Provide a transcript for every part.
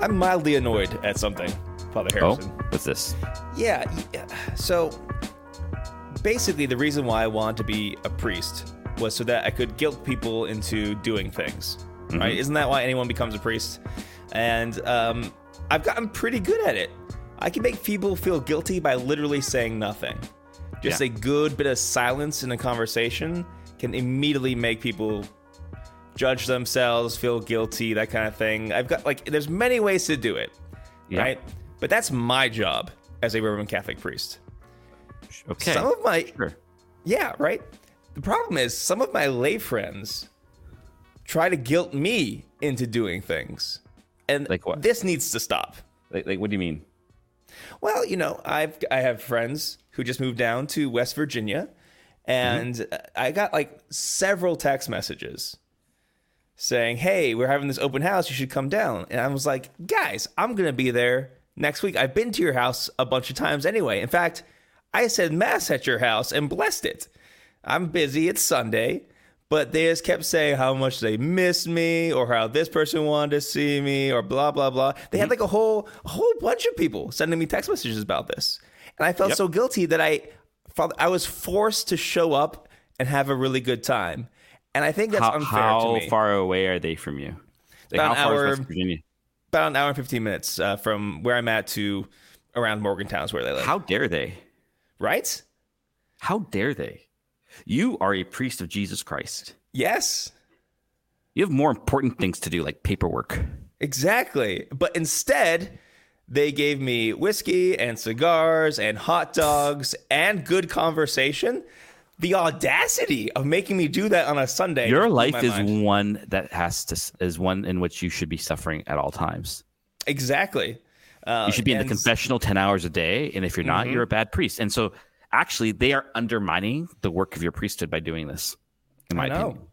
I'm mildly annoyed at something, Father Oh, Harrison. what's this? Yeah, yeah. So basically, the reason why I wanted to be a priest was so that I could guilt people into doing things. Right? Isn't that why anyone becomes a priest? And um, I've gotten pretty good at it. I can make people feel guilty by literally saying nothing. Just Yeah. a good bit of silence in a conversation can immediately make people judge themselves, feel guilty, that kind of thing. I've got like, there's many ways to do it, Yeah. right? But that's my job as a Roman Catholic priest. Okay. Some of my Sure. yeah, right. The problem is some of my lay friends try to guilt me into doing things, and Like what? this needs to stop. Like, like, what do you mean? Well, you know, I've I have friends who just moved down to West Virginia, and Mm-hmm. I got like several text messages saying, "Hey, we're having this open house. You should come down." And I was like, "Guys, I'm gonna be there next week. I've been to your house a bunch of times anyway. In fact, I said mass at your house and blessed it. I'm busy. It's Sunday." But they just kept saying how much they miss me, or how this person wanted to see me, or blah blah blah. They had mm-hmm. like a whole a whole bunch of people sending me text messages about this, and I felt Yep. so guilty that I felt I was forced to show up and have a really good time. And I think that's How, unfair how to me. far away are they from you? Like, About how an far hour- is Virginia? About an hour and fifteen minutes uh, from where I'm at to around Morgantown is where they live. How dare they? right? How dare they? You are a priest of Jesus Christ. Yes, You have more important things to do, like paperwork. exactly. But instead, they gave me whiskey and cigars and hot dogs and good conversation. The audacity of making me do that on a Sunday. Your life is mind. one that has to is one in which you should be suffering at all times. exactly. Uh, You should be in the Mm-hmm. confessional 10 hours a day. And if you're not, you're a bad priest. And so actually, they are undermining the work of your priesthood by doing this, in my I know. opinion.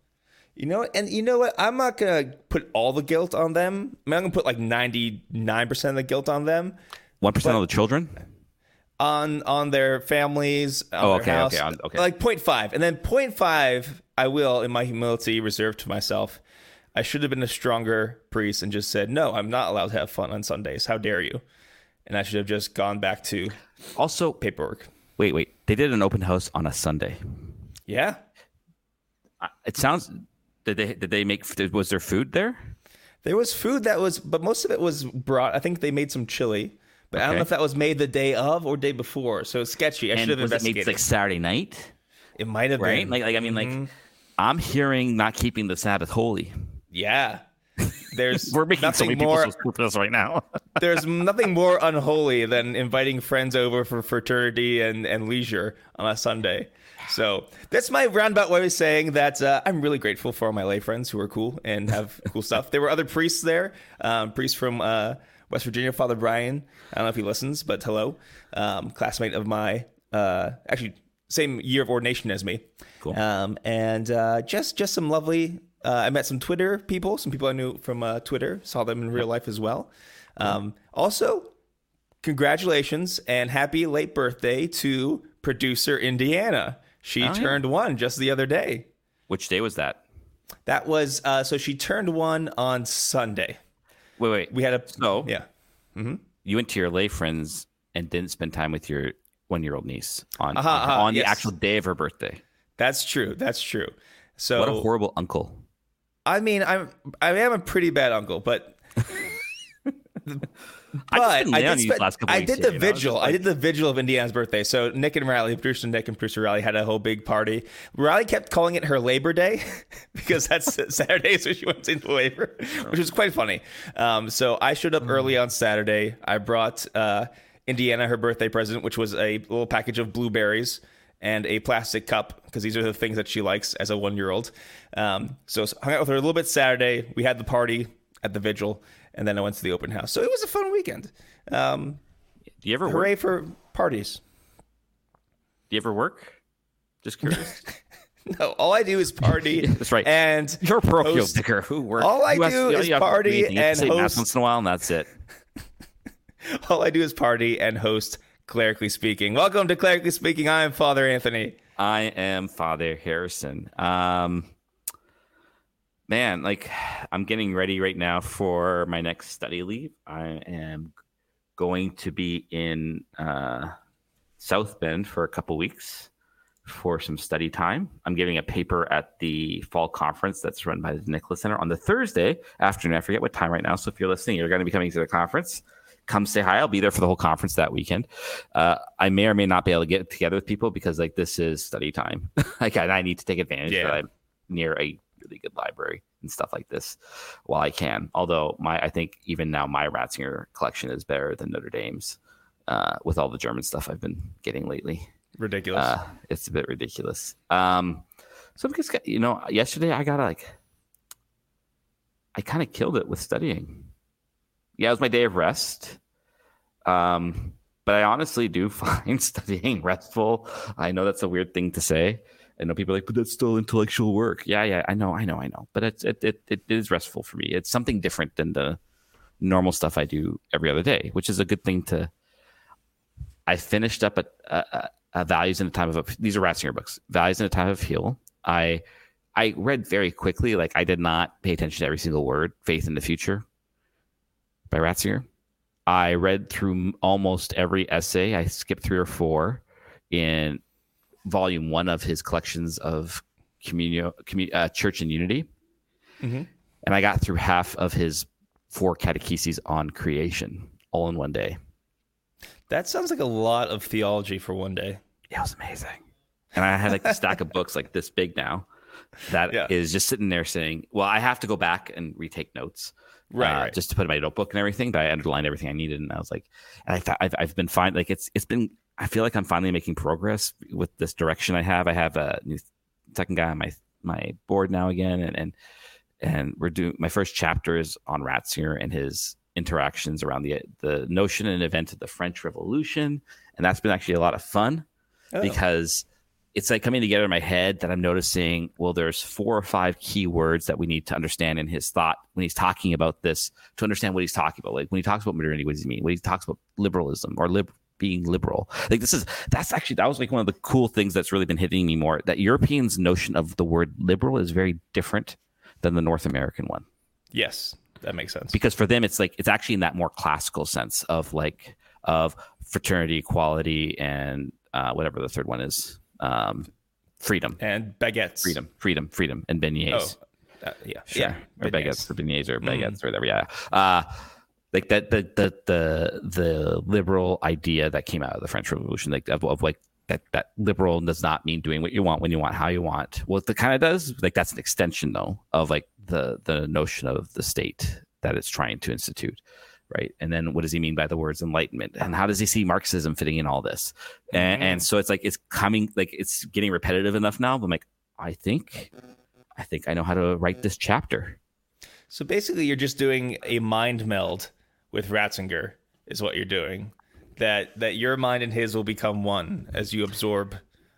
You know, and you know what? I'm not gonna put all the guilt on them. I mean, I'm gonna put like 99 percent of the guilt on them, 1% of the children? On on their families. On Oh, their okay, house. okay, okay. Like 0.5, and then 0.5, I will, in my humility, reserve to myself. I should have been a stronger priest and just said, "No, I'm not allowed to have fun on Sundays. How dare you?" And I should have just gone back to Also, paperwork. wait, wait. They did an open house on a Sunday. Yeah, It sounds. Did they did they make was there food there? there was food that was, but most of it was brought. I think they made some chili. But I don't know if that was made the day of or day before. So it's sketchy. I should have was it investigated. made like Saturday night? It might have Right? been. Like like I mean Mm-hmm. like I'm hearing not keeping the Sabbath holy. yeah. There's We're making so many more. people so scrupulous right now. there's nothing more unholy than inviting friends over for fraternity and, and leisure on a Sunday. So that's my roundabout way of saying that uh, I'm really grateful for all my lay friends who are cool and have cool stuff. There were other priests there, um, priests from uh, West Virginia, Father Brian. I don't know if he listens, but hello, um, classmate of my uh, actually same year of ordination as me. Cool. Um, and uh, just just some lovely. Uh, I met some Twitter people, some people I knew from uh, Twitter. Saw them in real life as well. Um, also, congratulations and happy late birthday to producer Indiana. She Oh, yeah. turned one just the other day. Which day was that? That was uh, so she turned one on Sunday. Wait, wait. We had a So yeah. Mm-hmm. you went to your lay friends and didn't spend time with your one year old niece on her- aha, on the yes. actual day of her birthday. That's true. That's true. So What a horrible uncle. I mean, I'm I am a pretty bad uncle, but I just but been I did, these spend- last couple I did the? It's vigil. just I did the vigil of Indiana's birthday. So Nick and Riley, producer Nick and producer Riley, had a whole big party. Riley kept calling it her Labor Day because that's Saturday, so she went into labor, which was quite funny. Um, so I showed up early on Saturday. I brought uh, Indiana her birthday present, which was a little package of blueberries and a plastic cup because these are the things that she likes as a one year old. Um, so hung out with her a little bit Saturday. We had the party at the vigil, and then I went to the open house. So it was a fun weekend. Um, Do you ever work? hooray for parties. Do you ever work? Just curious. No, all I do is party. That's right. And You're a parochial host- vicar who works. All I has- do you is have party. You and say mass host- once in a while, and that's it. all I do is party and host. Clerically speaking, welcome to Clerically Speaking. I am Father Anthony. I am Father Harrison. Um, man, like I'm getting ready right now for my next study leave. I am going to be in uh, South Bend for a couple weeks for some study time. I'm giving a paper at the fall conference that's run by the Nicola Center on the Thursday afternoon. I forget what time right now. So if you're listening, you're going to be coming to the conference. Come say hi. I'll be there for the whole conference that weekend. Uh, I may or may not be able to get together with people because like this is study time. like I, I need to take advantage yeah. that I'm near a really good library and stuff like this while I can. Although my I think even now my Ratzinger collection is better than Notre Dame's uh, with all the German stuff I've been getting lately. Ridiculous. Uh, it's a bit ridiculous. Um, so because you know, yesterday I got like, I kind of killed it with studying. Yeah, it was my day of rest. Um, but I honestly do find studying restful. I know that's a weird thing to say. I know people are like, but that's still intellectual work. Yeah, yeah, I know, I know, I know. But it's it, it it is restful for me. It's something different than the normal stuff I do every other day, which is a good thing to. I finished up a, a, a values in a time of these are Ratzinger books. Values in a time of heal. I I read very quickly. Like I did not pay attention to every single word. Faith in the future by Ratzinger. I read through almost every essay. I skipped three or four in volume one of his collections of communio, commun, uh, church and unity. Mm-hmm. And I got through half of his four catecheses on creation all in one day. That sounds like a lot of theology for one day. Yeah, it was amazing. And I had like a stack of books like this big now that yeah. is just sitting there saying, well, I have to go back and retake notes. Right, uh, right, just to put in my notebook and everything. But I underlined everything I needed, and I was like, and I thought I've, I've been fine. Like it's it's been I feel like I'm finally making progress with this direction I have. I have a new second guy on my my board now again, and and and we're doing my first chapter is on Ratzinger and his interactions around the the notion and event of the French Revolution, and that's been actually a lot of fun oh. because it's like coming together in my head that I'm noticing. Well, there's four or five key words that we need to understand in his thought when he's talking about this to understand what he's talking about. Like when he talks about modernity, what does he mean? When he talks about liberalism or lib- being liberal. Like this is that's actually that was like one of the cool things that's really been hitting me more. That Europeans' notion of the word liberal is very different than the North American one. Yes, that makes sense. Because for them, it's like it's actually in that more classical sense of like of fraternity, equality, and uh, whatever the third one is, um, freedom and baguettes, freedom, freedom, freedom, and beignets. Oh, uh, yeah, sure. yeah, or baguettes, or beignets, or baguettes, mm. or whatever. Yeah. Uh, like that the the the the liberal idea that came out of the French Revolution, like of, of like that that liberal does not mean doing what you want when you want how you want. What the kind of does like that's an extension though of like the the notion of the state that it's trying to institute, right? And then what does he mean by the words enlightenment? And how does he see Marxism fitting in all this? And, mm-hmm. and so it's like it's coming like it's getting repetitive enough now. But I'm like, I think I think I know how to write this chapter. So basically, you're just doing a mind meld with Ratzinger is what you're doing. That that your mind and his will become one as you absorb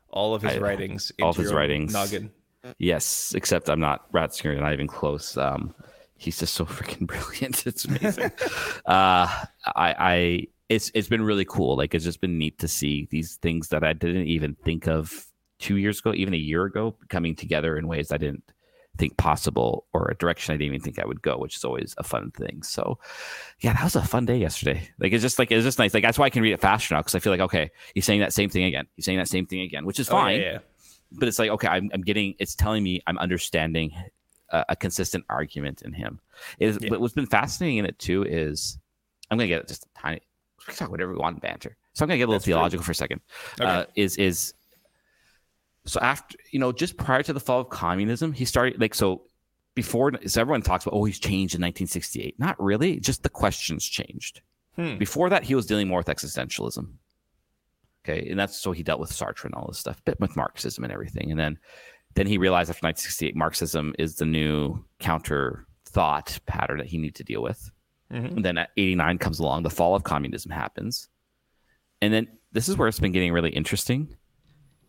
all of his I, writings. All of his writings. Noggin. Yes, except I'm not Ratzinger, not even close. Um, he's just so freaking brilliant. It's amazing. uh, I, I, it's it's been really cool. Like it's just been neat to see these things that I didn't even think of two years ago, even a year ago, coming together in ways I didn't think possible or a direction I didn't even think I would go, which is always a fun thing. So, yeah, that was a fun day yesterday. Like it's just like it's just nice. Like that's why I can read it faster now because I feel like okay, he's saying that same thing again. He's saying that same thing again, which is fine. Oh, yeah, yeah. But it's like okay, I'm, I'm getting. It's telling me I'm understanding a, a consistent argument in him. Is yeah. but what's been fascinating in it too is I'm gonna get just a tiny. We can talk whatever we want in banter. So I'm gonna get a little That's theological true. for a second. Okay. Uh, is is so after you know just prior to the fall of communism he started like so before so everyone talks about oh he's changed in 1968 not really. Just the questions changed. Hmm. before that he was dealing more with existentialism. Okay. And that's so he dealt with sartre and all this stuff but with marxism and everything. And then then he realized after 1968 marxism is the new counter thought pattern that he needs to deal with. Mm-hmm. and then at 89 comes along the fall of communism happens. And then this is where it's been getting really interesting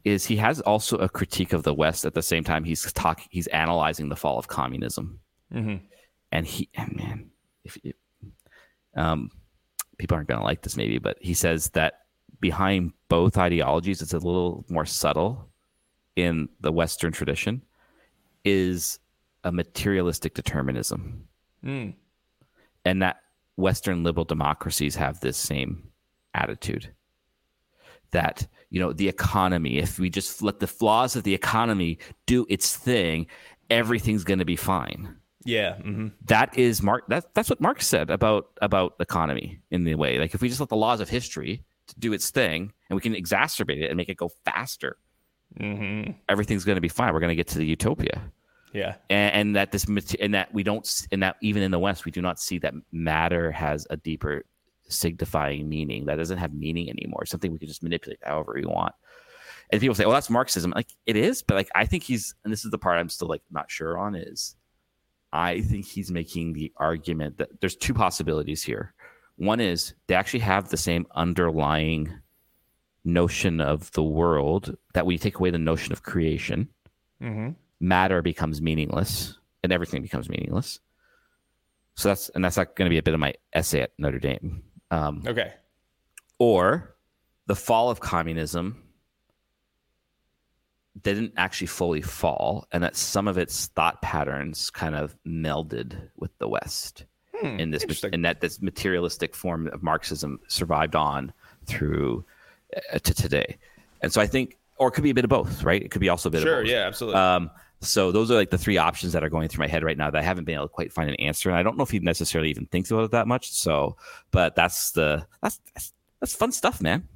is he has also a critique of the West at the same time he's talking he's analyzing the fall of communism, mm-hmm. and he and man, if um, people aren't going to like this maybe, but he says that behind both ideologies, it's a little more subtle in the Western tradition, is a materialistic determinism, mm. and that Western liberal democracies have this same attitude. That you know the economy, if we just let the flaws of the economy do its thing, everything's going to be fine. Yeah, mm-hmm. that is Mark. That, that's what Marx said about about economy in the way. Like if we just let the laws of history do its thing, and we can exacerbate it and make it go faster, mm-hmm. everything's going to be fine. We're going to get to the utopia. Yeah, and, and, that this and that we don't and that even in the West we do not see that matter has a deeper signifying meaning that doesn't have meaning anymore. something we can just manipulate however we want. And people say, "Well, that's Marxism." Like it is, but like I think he's and this is the part I'm still like not sure on is I think he's making the argument that there's two possibilities here. One is they actually have the same underlying notion of the world that we take away the notion of creation, mm-hmm. matter becomes meaningless and everything becomes meaningless. So that's and that's not going to be a bit of my essay at Notre Dame. Um, okay. Or the fall of communism didn't actually fully fall, and that some of its thought patterns kind of melded with the West hmm, in this, and that this materialistic form of Marxism survived on through uh, to today. And so I think, or it could be a bit of both, right? It could be also a bit sure, of both. Sure, yeah, absolutely. Um, so those are like the three options that are going through my head right now that I haven't been able to quite find an answer. And I don't know if he necessarily even thinks about it that much. So, but that's the that's that's, that's fun stuff, man.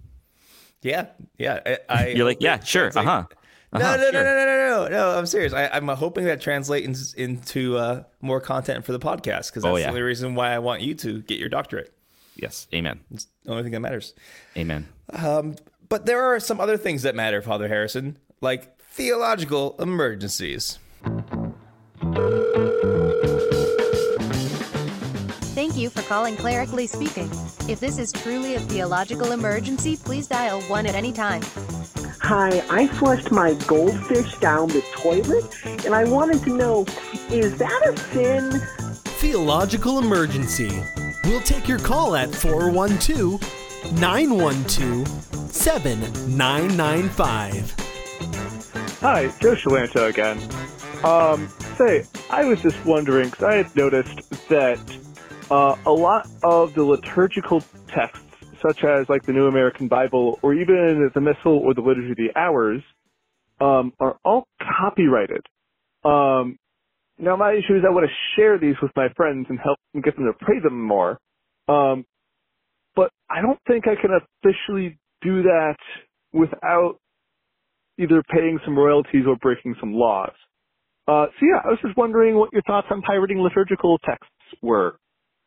Yeah, yeah. I, I You're like, yeah, sure, uh huh. Uh-huh, no, no, sure. no, no, no, no, no, no. I'm serious. I, am hoping that translates into uh, more content for the podcast because that's oh, yeah. the only reason why I want you to get your doctorate. Yes, amen. It's the only thing that matters. Amen. Um, but there are some other things that matter, Father Harrison, like theological emergencies. Thank you for calling Clerically Speaking. If this is truly a theological emergency, please dial 1 at any time. Hi, I flushed my goldfish down the toilet, and I wanted to know is that a sin? Theological emergency. We'll take your call at 412 912 7995. Hi, Joe Shalanta again. Um, say, I was just wondering, because I had noticed that uh, a lot of the liturgical texts, such as like the New American Bible, or even the Missal or the Liturgy of the Hours, um, are all copyrighted. Um, now, my issue is I want to share these with my friends and help and get them to pray them more. Um, but I don't think I can officially do that without either paying some royalties or breaking some laws. Uh, so yeah, I was just wondering what your thoughts on pirating liturgical texts were.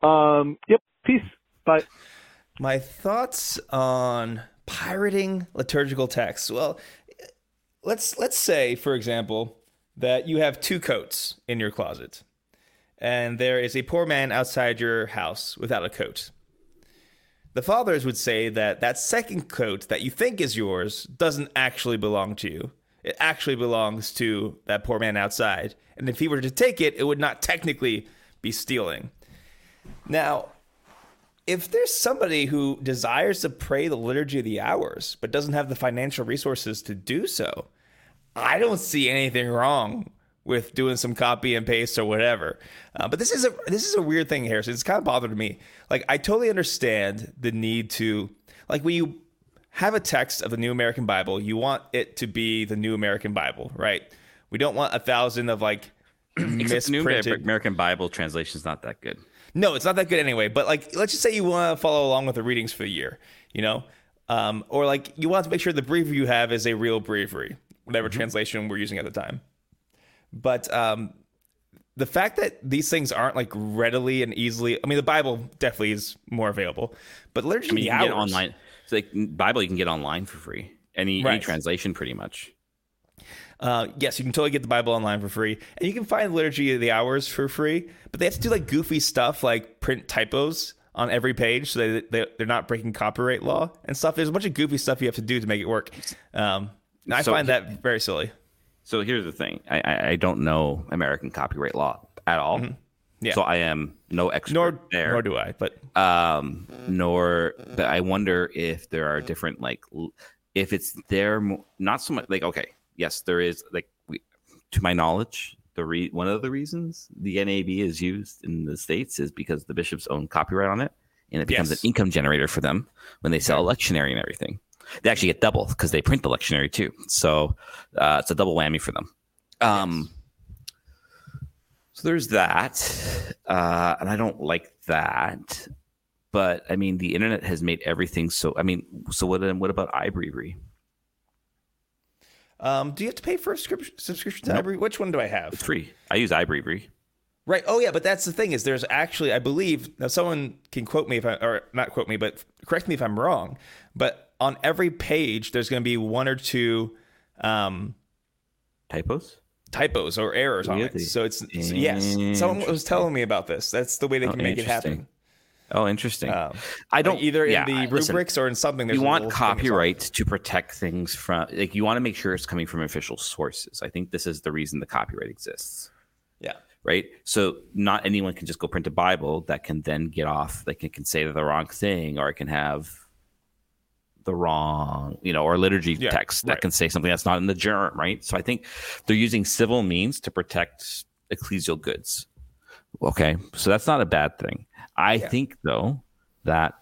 Um, yep, peace. Bye. My thoughts on pirating liturgical texts. Well, let's let's say, for example, that you have two coats in your closet, and there is a poor man outside your house without a coat. The fathers would say that that second coat that you think is yours doesn't actually belong to you. It actually belongs to that poor man outside. And if he were to take it, it would not technically be stealing. Now, if there's somebody who desires to pray the liturgy of the hours but doesn't have the financial resources to do so, I don't see anything wrong with doing some copy and paste or whatever. Uh, but this is a this is a weird thing here. So it's kind of bothered me. Like I totally understand the need to like when you have a text of the New American Bible, you want it to be the New American Bible, right? We don't want a thousand of like misprinted. New American Bible translation is not that good. No, it's not that good anyway. But like, let's just say you want to follow along with the readings for the year, you know, um, or like you want to make sure the breviary you have is a real breviary, whatever mm-hmm. translation we're using at the time. But um, the fact that these things aren't like readily and easily, I mean, the Bible definitely is more available, but liturgy I mean, you can hours, get online. It's like Bible you can get online for free. Any, right. any translation, pretty much. Uh, yes, you can totally get the Bible online for free, and you can find Liturgy of the Hours for free. But they have to do like goofy stuff, like print typos on every page, so they, they they're not breaking copyright law and stuff. There's a bunch of goofy stuff you have to do to make it work. Um, I so, find that very silly. So here's the thing: I, I don't know American copyright law at all. Mm-hmm. Yeah. So I am no expert nor, there. Nor do I. But um, nor. But I wonder if there are different like if it's there. Not so much like okay, yes, there is like we, to my knowledge, the re- one of the reasons the NAB is used in the states is because the bishops own copyright on it, and it becomes Yes. an income generator for them when they sell lectionary and everything. They actually get double because they print the lectionary too. So uh, it's a double whammy for them. Um, So there's that, uh, and I don't like that. But I mean, the internet has made everything so. I mean, so what? What about iBreviary? Um, do you have to pay for a subscription, subscription to Nope. Which one do I have? It's free. I use iBreviary. Right. Oh yeah, but that's the thing is there's actually I believe now someone can quote me if I or not quote me, but correct me if I'm wrong. But on every page there's going to be one or two um, Typos? typos or errors on it. So it's so yes. Someone was telling me about this. That's the way they Oh, can make it happen. Oh, interesting. Um, I don't either yeah, in the listen, rubrics or in something. You want little thing that's on it. copyright to protect things from like you want to make sure it's coming from official sources. I think this is the reason the copyright exists. Yeah. right? So not anyone can just go print a Bible that can then get off. Like it can say the wrong thing, or it can have the wrong, you know, or liturgy Yeah, text that right. can say something that's not in the GIRM, right? So I think they're using civil means to protect ecclesial goods. Okay, so that's not a bad thing. I think though that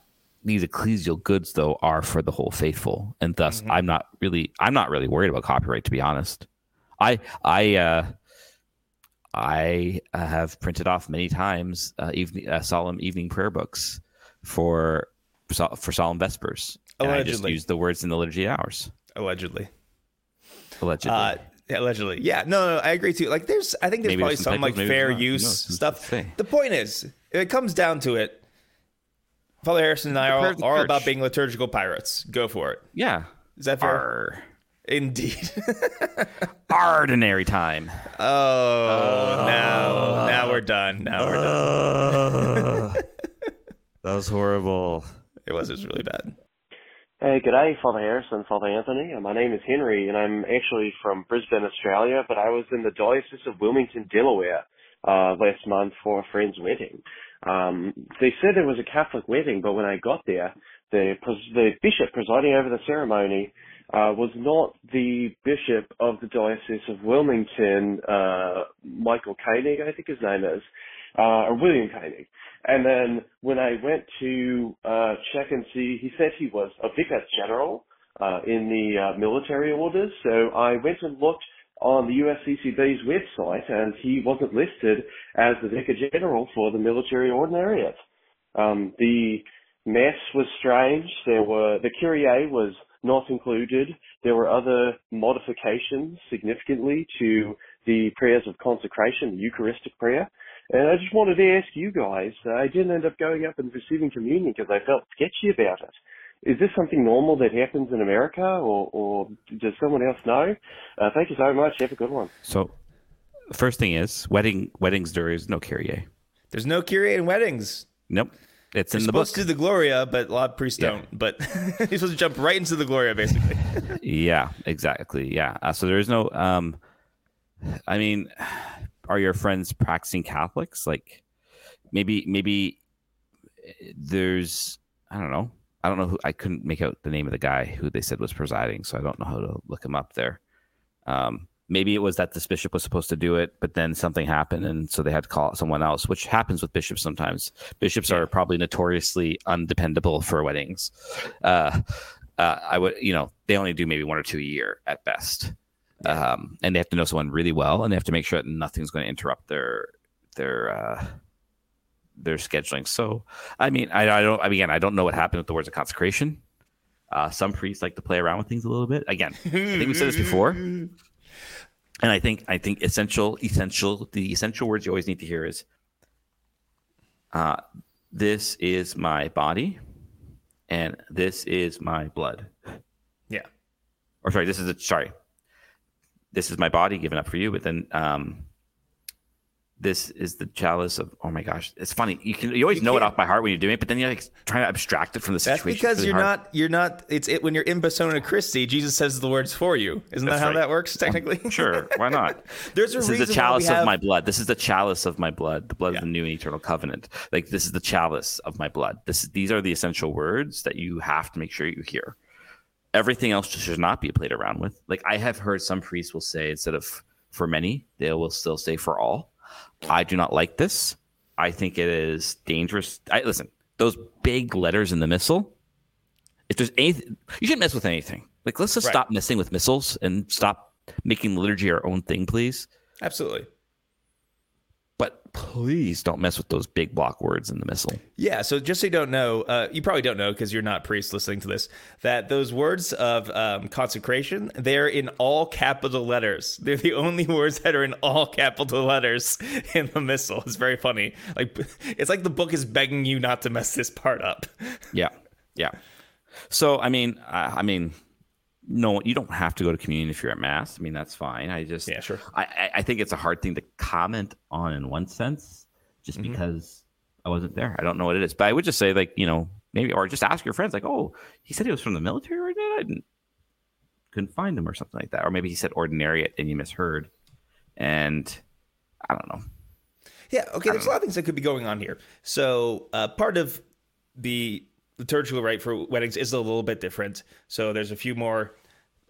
these ecclesial goods though are for the whole faithful, and thus Mm-hmm. I'm not really I'm not really worried about copyright to be honest. I I uh I have printed off many times uh, evening, uh, solemn evening prayer books for for solemn vespers. And I just Allegedly. use the words in the liturgy hours. Allegedly. Allegedly. Uh, allegedly. Yeah. No, no, I agree too. Like there's I think there's Maybe probably there's some some like fair not. Use knows? Who's to stuff. say? The point is, if it comes down to it, Father Harrison and I The are all church. about being liturgical pirates. Go for it. yeah. Is that fair? Arr. Indeed. Ordinary time. oh, now now we're done. Now we're done. that was horrible. It was just really bad. Hey, good day, Father Harrison, Father Anthony. Uh, My name is Henry, and I'm actually from Brisbane, Australia, but I was in the Diocese of Wilmington, Delaware, uh, last month for a friend's wedding. Um, they said it was a Catholic wedding, but when I got there, the, the bishop presiding over the ceremony uh, was not the bishop of the Diocese of Wilmington, uh, Michael Koenig, I think his name is, uh, or William Koenig. And then when I went to uh, check and see, he said he was a vicar general uh, in the uh, military orders. So I went and looked on the USCCB's website, and he wasn't listed as the vicar general for the military ordinariate. Um, the mass was strange. There were the Kyrie was not included. There were other modifications significantly to the prayers of consecration, the Eucharistic prayer. And I just wanted to ask you guys, uh, I didn't end up going up and receiving communion because I felt sketchy about it. Is this something normal that happens in America or, or does someone else know? Uh, thank you so much. Have a good one. So, the first thing is wedding weddings there is no Kyrie. There's no Kyrie in weddings. Nope, it's You're in the book. supposed to do the Gloria, but a lot of priests Yeah. don't. But you're supposed to jump right into the Gloria, basically. Yeah, exactly. Yeah. Uh, so there is no. Um, I mean, are your friends practicing Catholics? Like, maybe, maybe eh, there's. I don't know. I don't know who. I couldn't make out the name of the guy who they said was presiding, so I don't know how to look him up there. Um, maybe it was that this bishop was supposed to do it, but then something happened, and so they had to call someone else, which happens with bishops sometimes. Bishops are probably notoriously undependable for weddings. Uh, uh, I would, you know, they only do maybe one or two a year at best, um, and they have to know someone really well, and they have to make sure that nothing's going to interrupt their their uh, their scheduling. So, I mean, I, I don't. I mean, again, I don't know what happened with the words of consecration. Uh, some priests like to play around with things a little bit. Again, I think we said this before, and I think I think essential, essential, the essential words you always need to hear is, uh, "This is my body." and this is my blood. yeah. Or sorry, this is a sorry. This is my body given up for you, but then um this is the chalice of oh my gosh. It's funny. You can you always You know it off by heart when you're doing it, but then you're like trying to abstract it from the situation That's because really you're hard. not. You're not. It's it when you're in persona Christi. Jesus says the words for you. Isn't That's that how right. that works technically? Sure, why not? There's a this reason is the chalice have- of my blood. This is the chalice of my blood, the blood Yeah. of the new and eternal covenant. Like this is the chalice of my blood. This these are the essential words that you have to make sure you hear. Everything else just should not be played around with. Like I have heard some priests will say instead of for many. They will still say for all. I do not like this. I think it is dangerous. I listen. Those big letters in the missal. If there's anything, you shouldn't mess with anything. Like let's just Right. stop messing with missals and stop making liturgy our own thing, please. Absolutely. But please don't mess with those big block words in the missal. Yeah, so just so you don't know, uh, you probably don't know because you're not priest listening to this, that those words of um, consecration, they're in all capital letters. They're the only words that are in all capital letters in the missal. It's very funny. Like it's like the book is begging you not to mess this part up. Yeah, yeah. So I mean, I, I mean, no, you don't have to go to communion if you're at mass. I mean, that's fine. I just, Yeah, sure. I, I, think it's a hard thing to comment on in one sense, just Mm-hmm. because I wasn't there. I don't know what it is, but I would just say like you know maybe or just ask your friends like, oh, he said he was from the military or did I didn't couldn't find him or something like that, or maybe he said ordinariate and you misheard, and I don't know. Yeah, okay, there's a lot of things that could be going on here. So, uh, part of the liturgical rite for weddings is a little bit different. So, there's a few more,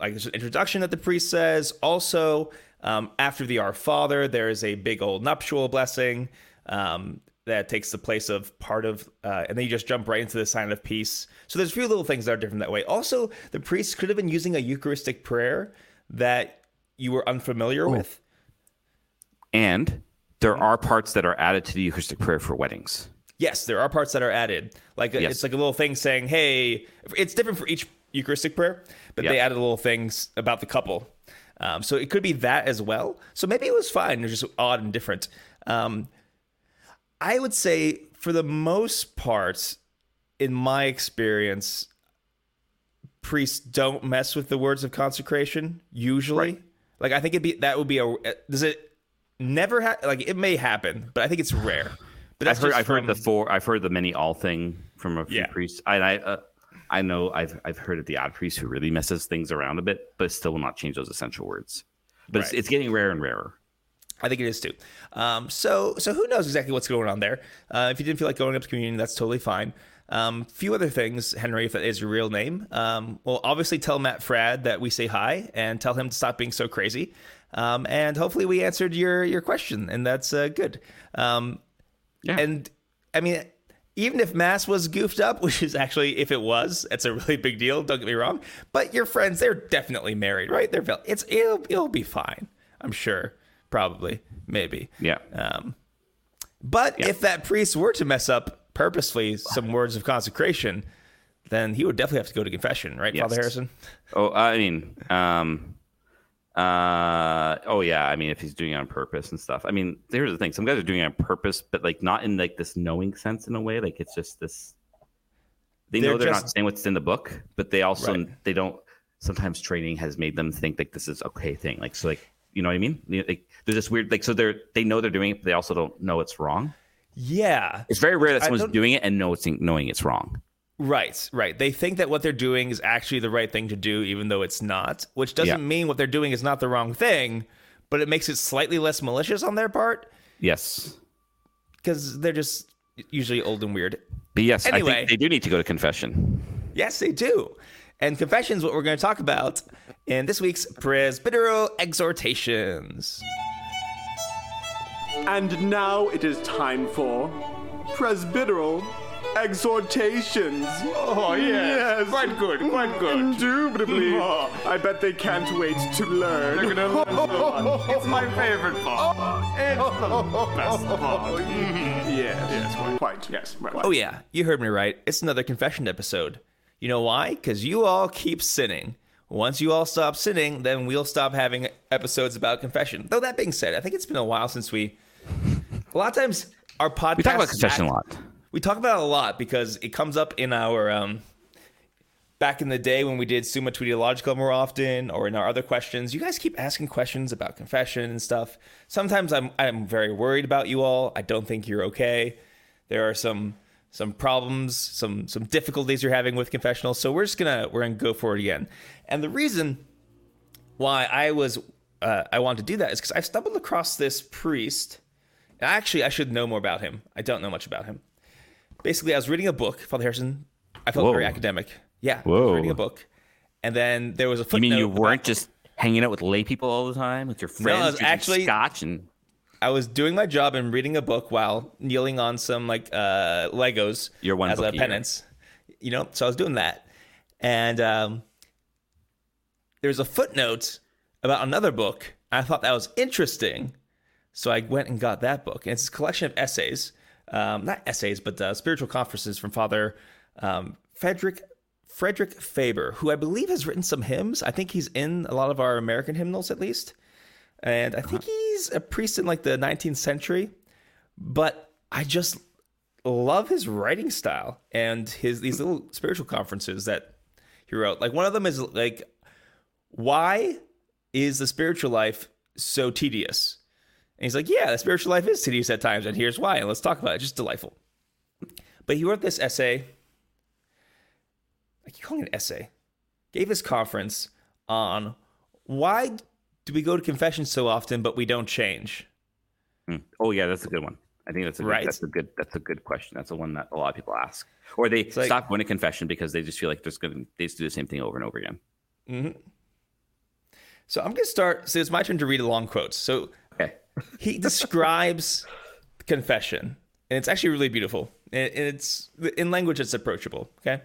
like there's an introduction that the priest says. Also, um, after the Our Father, there is a big old nuptial blessing um, that takes the place of part of, uh, and then you just jump right into the sign of peace. So, there's a few little things that are different that way. Also, the priest could have been using a Eucharistic prayer that you were unfamiliar with. And there are parts that are added to the Eucharistic prayer for weddings. Yes, there are parts that are added. Like Yes. it's like a little thing saying, "Hey," it's different for each Eucharistic prayer, but Yeah. they added little things about the couple. Um, so it could be that as well. So maybe it was fine. It was just odd and different. Um, I would say, for the most part, in my experience, priests don't mess with the words of consecration usually. Like I think it'd be that would be a. Does it never ha- like it may happen, but I think it's rare. But I've that's heard, I've heard the four. I've heard the many all thing from a few Yeah. priests. And I, uh, I know I've I've heard of the odd priest who really messes things around a bit, but still will not change those essential words. But it's, it's getting rarer and rarer. I think it is too. Um, so so who knows exactly what's going on there? Uh, if you didn't feel like going up to communion, that's totally fine. Um, few other things, Henry, if that is your real name. Um, well, obviously tell Matt Fradd that we say hi and tell him to stop being so crazy. Um, and hopefully we answered your your question, and that's uh, good. Um, Yeah. And I mean, even if Mass was goofed up, which is actually if it was, it's a really big deal. Don't get me wrong. But your friends, they're definitely married, right? They're it's it'll it'll be fine. I'm sure. Probably. Maybe. Yeah. Um, but Yeah. if that priest were to mess up purposefully some words of consecration, then he would definitely have to go to confession, right, Yes. Father Harrison? Oh, I mean, um, uh, oh yeah. I mean, if he's doing it on purpose and stuff. I mean, here's the thing: some guys are doing it on purpose, but like not in like this knowing sense in a way. Like it's just this. They They're know they're just- not saying what's in the book, but they also Right. they don't. Sometimes training has made them think like this is okay thing. Like so, like you know what I mean? Like they're just weird. Like so, they're they know they're doing it, but they also don't know it's wrong. Yeah. It's very rare that someone's doing it and know it's knowing it's wrong. Right, right. They think that what they're doing is actually the right thing to do, even though it's not, which doesn't Yeah. mean what they're doing is not the wrong thing, but it makes it slightly less malicious on their part Yes, because they're just usually old and weird. but yes, I Anyway. think they do need to go to confession. Yes, they do. And confession is what we're going to talk about in this week's Presbyteral Exhortations. And now it is time for presbyteral exhortations. Oh, yes. Quite good, quite good. Indubitably. Oh. I bet they can't wait to learn. They're gonna learn It's my favorite part. It's the best part. yes, yes, quite, quite, yes. Right. Oh, yeah, you heard me right. It's another confession episode. You know why? Because you all keep sinning. Once you all stop sinning, then we'll stop having episodes about confession. Though, that being said, I think it's been a while since we. A lot of times, our podcast. We talk about confession a lot. We talk about it a lot because it comes up in our um, back in the day when we did Summa Tweetiological more often, or in our other questions. You guys keep asking questions about confession and stuff. Sometimes I'm I'm very worried about you all. I don't think you're okay. There are some some problems, some some difficulties you're having with confessional. So we're just gonna we're gonna go for it again. And the reason why I was uh, I wanted to do that is because I stumbled across this priest. Actually, I should know more about him. I don't know much about him. Basically, I was reading a book, Father Harrison. I felt Whoa. very academic. Yeah, I was reading a book, and then there was a You footnote. mean you weren't just hanging out with lay people all the time with your friends, drinking actually- scotch and I was doing my job and reading a book while kneeling on some like uh, Legos Your one as a year. penance. You know, so I was doing that, and um, there's a footnote about another book. I thought that was interesting, so I went and got that book. And it's a collection of essays, um, not essays, but uh, spiritual conferences from Father um, Frederick Frederick Faber, who I believe has written some hymns. I think he's in a lot of our American hymnals, at least and I think he's a priest in like the 19th century. But I just love his writing style and his these little spiritual conferences that he wrote. Like one of them is like, why is the spiritual life so tedious? And he's like, yeah, the spiritual life is tedious at times, and here's why. And let's talk about it. Just delightful. But he wrote this essay. I keep calling it an essay. Gave this conference on why do we go to confession so often, but we don't change? Hmm. Oh yeah, that's a good one. I think that's a good, Right? that's a good that's a good question. That's the one that a lot of people ask, or they like- stop going to confession because they just feel like they're just going to they just do the same thing over and over again. So I'm going to start. So it's my turn to read a long quote. So he describes confession, and it's actually really beautiful. And it's in language that's approachable. Okay.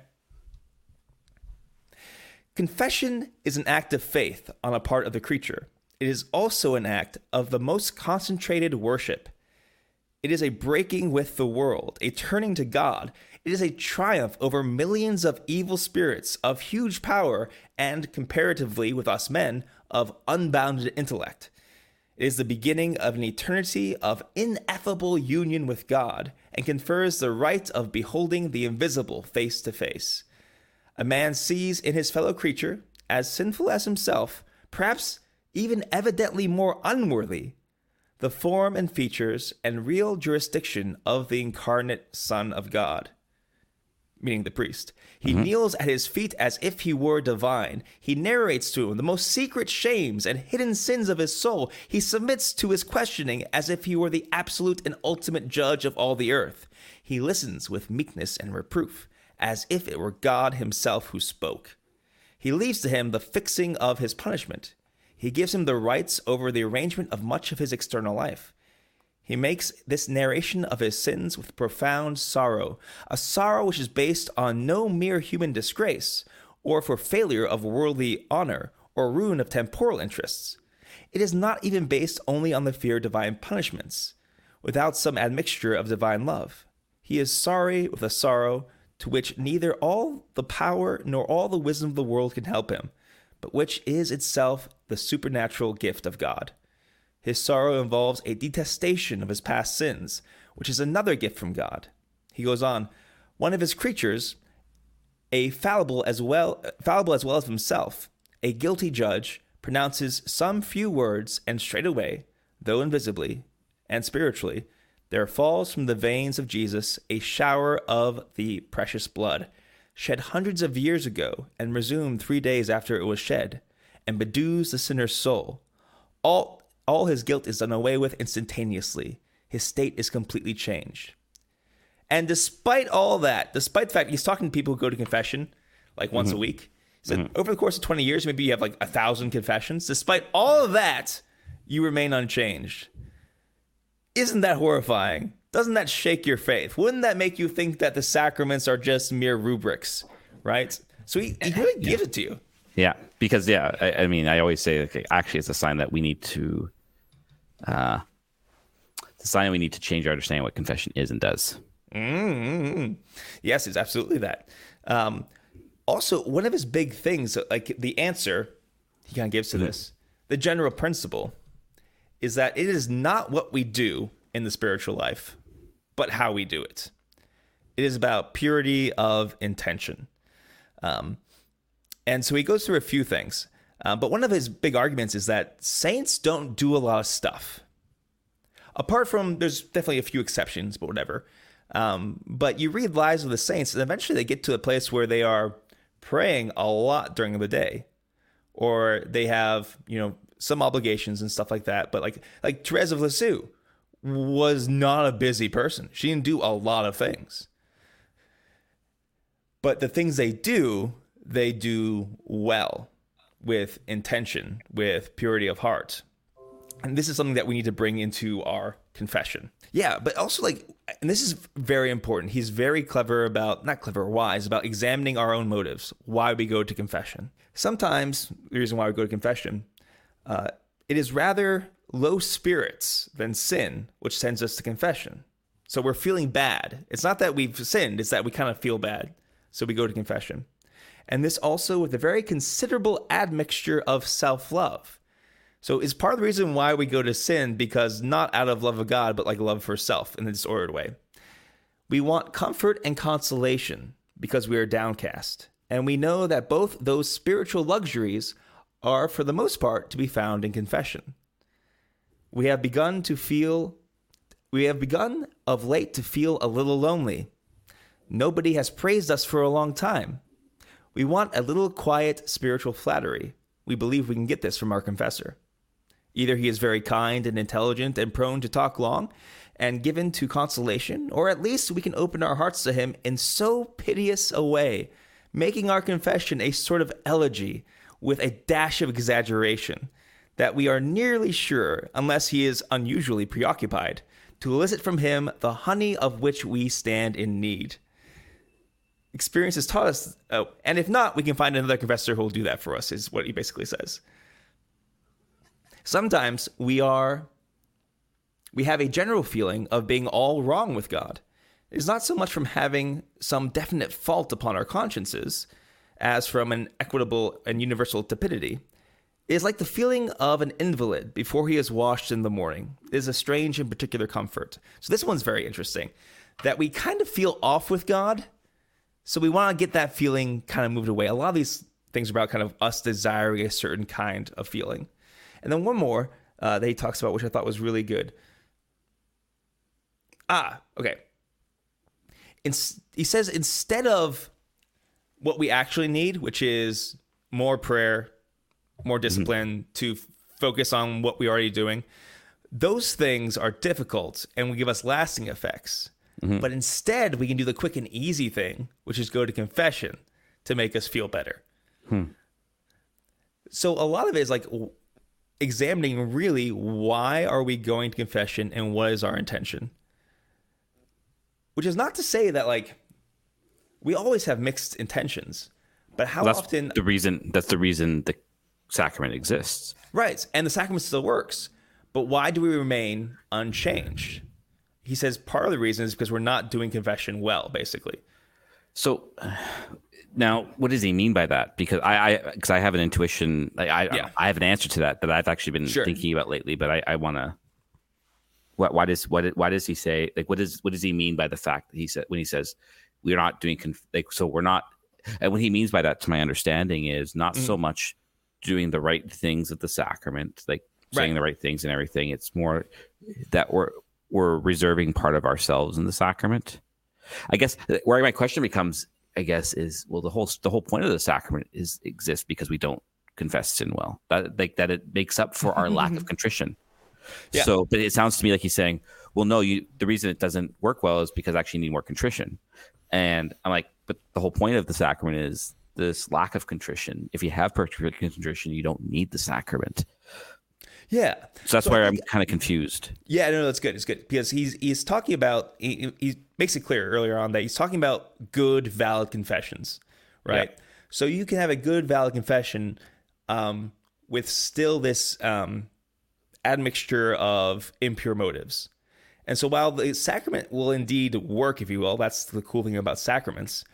Confession is an act of faith on a part of the creature. It is also an act of the most concentrated worship. It is a breaking with the world, a turning to God. It is a triumph over millions of evil spirits of huge power and, comparatively with us men, of unbounded intellect. It is the beginning of an eternity of ineffable union with God and confers the right of beholding the invisible face to face. A man sees in his fellow creature, as sinful as himself, perhaps even evidently more unworthy, the form and features and real jurisdiction of the incarnate Son of God, meaning the priest. He mm-hmm. kneels at his feet as if he were divine. He narrates to him the most secret shames and hidden sins of his soul. He submits to his questioning as if he were the absolute and ultimate judge of all the earth. He listens with meekness and reproof, as if it were God himself who spoke. He leaves to him the fixing of his punishment. He gives him the rights over the arrangement of much of his external life. He makes this narration of his sins with profound sorrow, a sorrow which is based on no mere human disgrace, or for failure of worldly honor, or ruin of temporal interests. It is not even based only on the fear of divine punishments, without some admixture of divine love. He is sorry with a sorrow to which neither all the power nor all the wisdom of the world can help him, but which is itself the supernatural gift of God. His sorrow involves a detestation of his past sins, which is another gift from God. He goes on, one of his creatures, a fallible as well fallible as well as himself, a guilty judge, pronounces some few words, and straightway, though invisibly and spiritually, there falls from the veins of Jesus a shower of the precious blood, shed hundreds of years ago and resumed three days after it was shed, and bedews the sinner's soul. All all his guilt is done away with instantaneously. His state is completely changed. And despite all that, despite the fact he's talking to people who go to confession like once a mm-hmm. week, he said mm-hmm. over the course of 20 years, maybe you have like a thousand confessions. Despite all of that, you remain unchanged. Isn't that horrifying? Doesn't that shake your faith? Wouldn't that make you think that the sacraments are just mere rubrics, right? So he, he really gives it to you. yeah, because yeah, I, I mean, I always say okay, actually, it's a sign that we need to, uh, it's a sign that we need to change our understanding of what confession is and does. Mm-hmm. Yes, it's absolutely that. Um, also, one of his big things, like the answer he kind of gives to this, the general principle is that it is not what we do in the spiritual life, but how we do it. It is about purity of intention. Um, and so he goes through a few things. Uh, but one of his big arguments is that saints don't do a lot of stuff. Apart from, there's definitely a few exceptions, but whatever. Um, but you read lives of the saints, and eventually they get to a place where they are praying a lot during the day, or they have, you know, some obligations and stuff like that. But like, like Therese of Lisieux was not a busy person. She didn't do a lot of things. But the things they do, they do well. With intention, with purity of heart. And this is something that we need to bring into our confession. Yeah, but also like, and this is very important. He's very clever about, not clever, wise about examining our own motives, why we go to confession. Sometimes the reason why we go to confession, uh, it is rather low spirits than sin, which sends us to confession. So we're feeling bad. It's not that we've sinned, it's that we kind of feel bad. So we go to confession. And this also with a very considerable admixture of self love. So is part of the reason why we go to sin because not out of love of God, but like love for self in a disordered way. We want comfort and consolation because we are downcast. And we know that both those spiritual luxuries are, for the most part, to be found in confession. We have begun to feel, we have begun of late to feel a little lonely. Nobody has praised us for a long time. We want a little quiet spiritual flattery. We believe we can get this from our confessor. Either he is very kind and intelligent and prone to talk long and given to consolation, or at least we can open our hearts to him in so piteous a way, making our confession a sort of elegy with a dash of exaggeration, that we are nearly sure, unless he is unusually preoccupied, to elicit from him the honey of which we stand in need. Experience has taught us, oh, and if not, we can find another confessor who will do that for us, is what he basically says. Sometimes we are, we have a general feeling of being all wrong with God. It's not so much from having some definite fault upon our consciences as from an equitable and universal tepidity. It is like the feeling of an invalid before he is washed in the morning. It is a strange and particular comfort. So this one's very interesting. That we kind of feel off with God. So we want to get that feeling kind of moved away. A lot of these things are about kind of us desiring a certain kind of feeling. And then one more uh, that he talks about, which I thought was really good. Ah, okay. In, he says instead of what we actually need, which is more prayer, more discipline mm-hmm. to f- focus on what we're already doing. Those things are difficult and will give us lasting effects. Mm-hmm. But instead, we can do the quick and easy thing, which is go to confession to make us feel better. Hmm. So a lot of it is like examining really why are we going to confession and what is our intention. Which is not to say that like we always have mixed intentions, but how well, often the reason that's the reason the sacrament exists. Right. And the sacrament still works. But why do we remain unchanged? He says part of the reason is because we're not doing confession well, basically. So now, what does he mean by that? Because I, because I, I, have an intuition, I, I, yeah. I, have an answer to that that I've actually been sure. thinking about lately. But I, I want to. What, why does what why does he say like what does what does he mean by the fact that he said when he says we're not doing conf- like so we're not and what he means by that to my understanding is not mm-hmm. so much doing the right things at the sacrament, like saying right. the right things and everything. It's more that we're we're reserving part of ourselves in the sacrament. I guess uh, where my question becomes, I guess, is well, the whole the whole point of the sacrament is exists because we don't confess sin well. That like that it makes up for our lack of contrition. Yeah. So, but it sounds to me like he's saying, well, no, you. The reason it doesn't work well is because I actually need more contrition. And I'm like, but the whole point of the sacrament is this lack of contrition. If you have perfect contrition, you don't need the sacrament. Yeah. So that's so, why I'm kind of confused. Yeah, no, that's good. It's good because he's he's talking about he, he makes it clear earlier on that he's talking about good, valid confessions, right? Yeah. So you can have a good, valid confession um, with still this um, admixture of impure motives. And so while the sacrament will indeed work, if you will, that's the cool thing about sacraments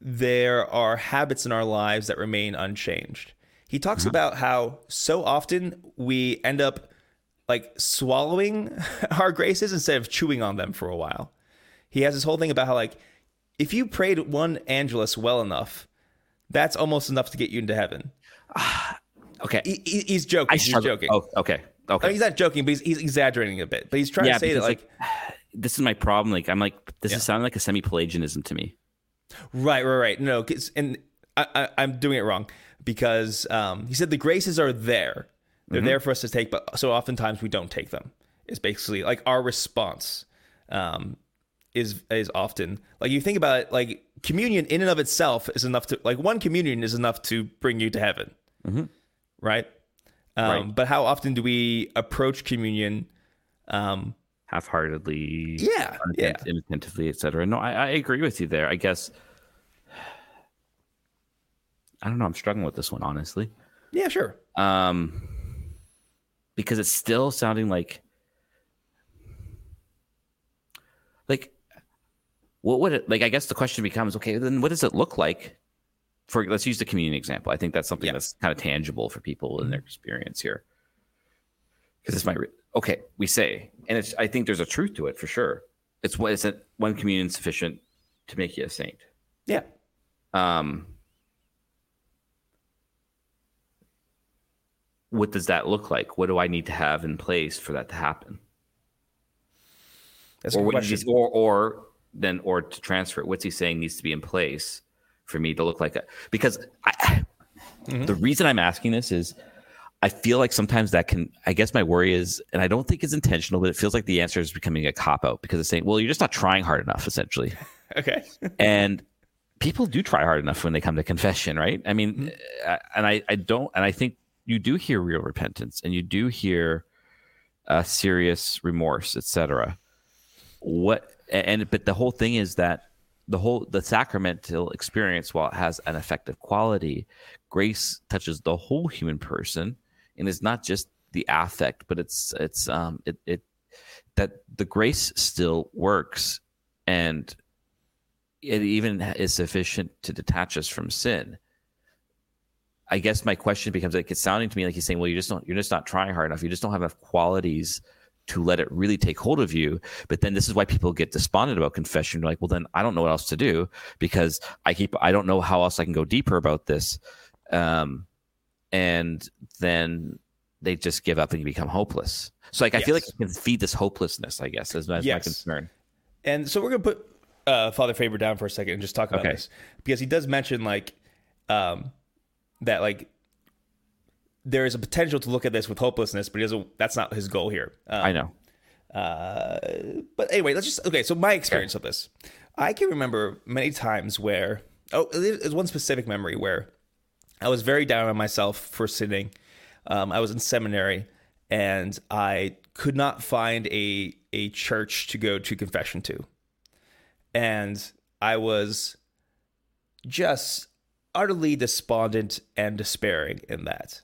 there are habits in our lives that remain unchanged. He talks mm-hmm. about how so often we end up like swallowing our graces instead of chewing on them for a while. He has this whole thing about how like if you prayed one angelus well enough, that's almost enough to get you into heaven. okay, he, he's joking. he's joking. Oh, okay, okay. I mean, he's not joking, but he's, he's, exaggerating a bit. But he's trying yeah, to say that like, like, this is my problem. Like I'm like this yeah. is sounding like a semi Pelagianism to me. Right, right, right. No, and i I, am doing it wrong because um, he said the graces are there. They're mm-hmm. there for us to take, but so oftentimes we don't take them. It's basically like our response um, is is often like you think about it. Like communion in and of itself is enough to like one communion is enough to bring you to heaven. Mm-hmm. right? Um, Right. But how often do we approach communion? Um, half-heartedly, Yeah, yeah. inattentively, etc. No, I, I agree with you there. I guess I don't know. I'm struggling with this one honestly. yeah, sure. um because it's still sounding like like what would it like i guess the question becomes okay then what does it look like for let's use the community example i think that's something Yeah. that's kind of tangible for people in their experience here because this might re- okay we say and it's i think there's a truth to it for sure it's what is it one communion sufficient to make you a saint Yeah. um what does that look like? What do i need to have in place for that to happen? That's or what or or then or to transfer it what's he saying needs to be in place for me to look like a because I, Mm-hmm. the reason i'm asking this is i feel like sometimes that can i guess my worry is and i don't think it's intentional but it feels like the answer is becoming a cop out because it's saying well you're just not trying hard enough essentially. Okay. and people do try hard enough when they come to confession right? I mean uh, and i i don't and i think you do hear real repentance and you do hear uh, serious remorse etc what and but the whole thing is that the whole the sacramental experience while it has an effective quality grace touches the whole human person and it's not just the affect but it's it's um it, it that the grace still works and it even is sufficient to detach us from sin. I guess my question becomes like it's sounding to me like he's saying, well, you just don't, you're just not trying hard enough. You just don't have enough qualities to let it really take hold of you. But then this is why people get despondent about confession. They're like, well, then I don't know what else to do because I keep, I don't know how else I can go deeper about this. Um, and then they just give up and you become hopeless. So like, I feel like Yes. you can feed this hopelessness, I guess, is, my Yes. concern. And so we're gonna put uh, Father Faber down for a second and just talk about Okay. this because he does mention like um, that like there is a potential to look at this with hopelessness, but he doesn't. That's not his goal here. Um, I know. Uh, but anyway, let's just okay. So my experience of this, I can remember many times where oh, there's one specific memory where I was very down on myself for sinning. Um, I was in seminary and I could not find a a church to go to confession to, and I was just utterly despondent and despairing in that.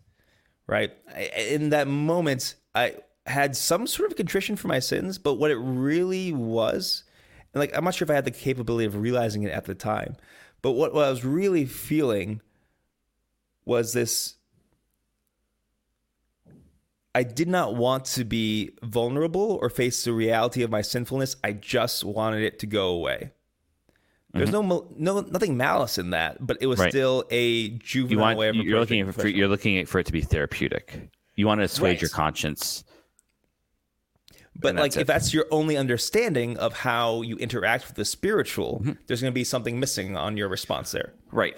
Right in that moment, I had some sort of contrition for my sins, but what it really was, and like I'm not sure if I had the capability of realizing it at the time, but what, what I was really feeling was this I did not want to be vulnerable or face the reality of my sinfulness. I just wanted it to go away. There's no mal- no nothing malice in that, but it was Mm-hmm. Right. still a you juvenile want way of you're looking for you're looking for it to be therapeutic. You want to assuage Right. your conscience. But like, if it. that's your only understanding of how you interact with the spiritual, Mm-hmm. there's going to be something missing on your response there. Right.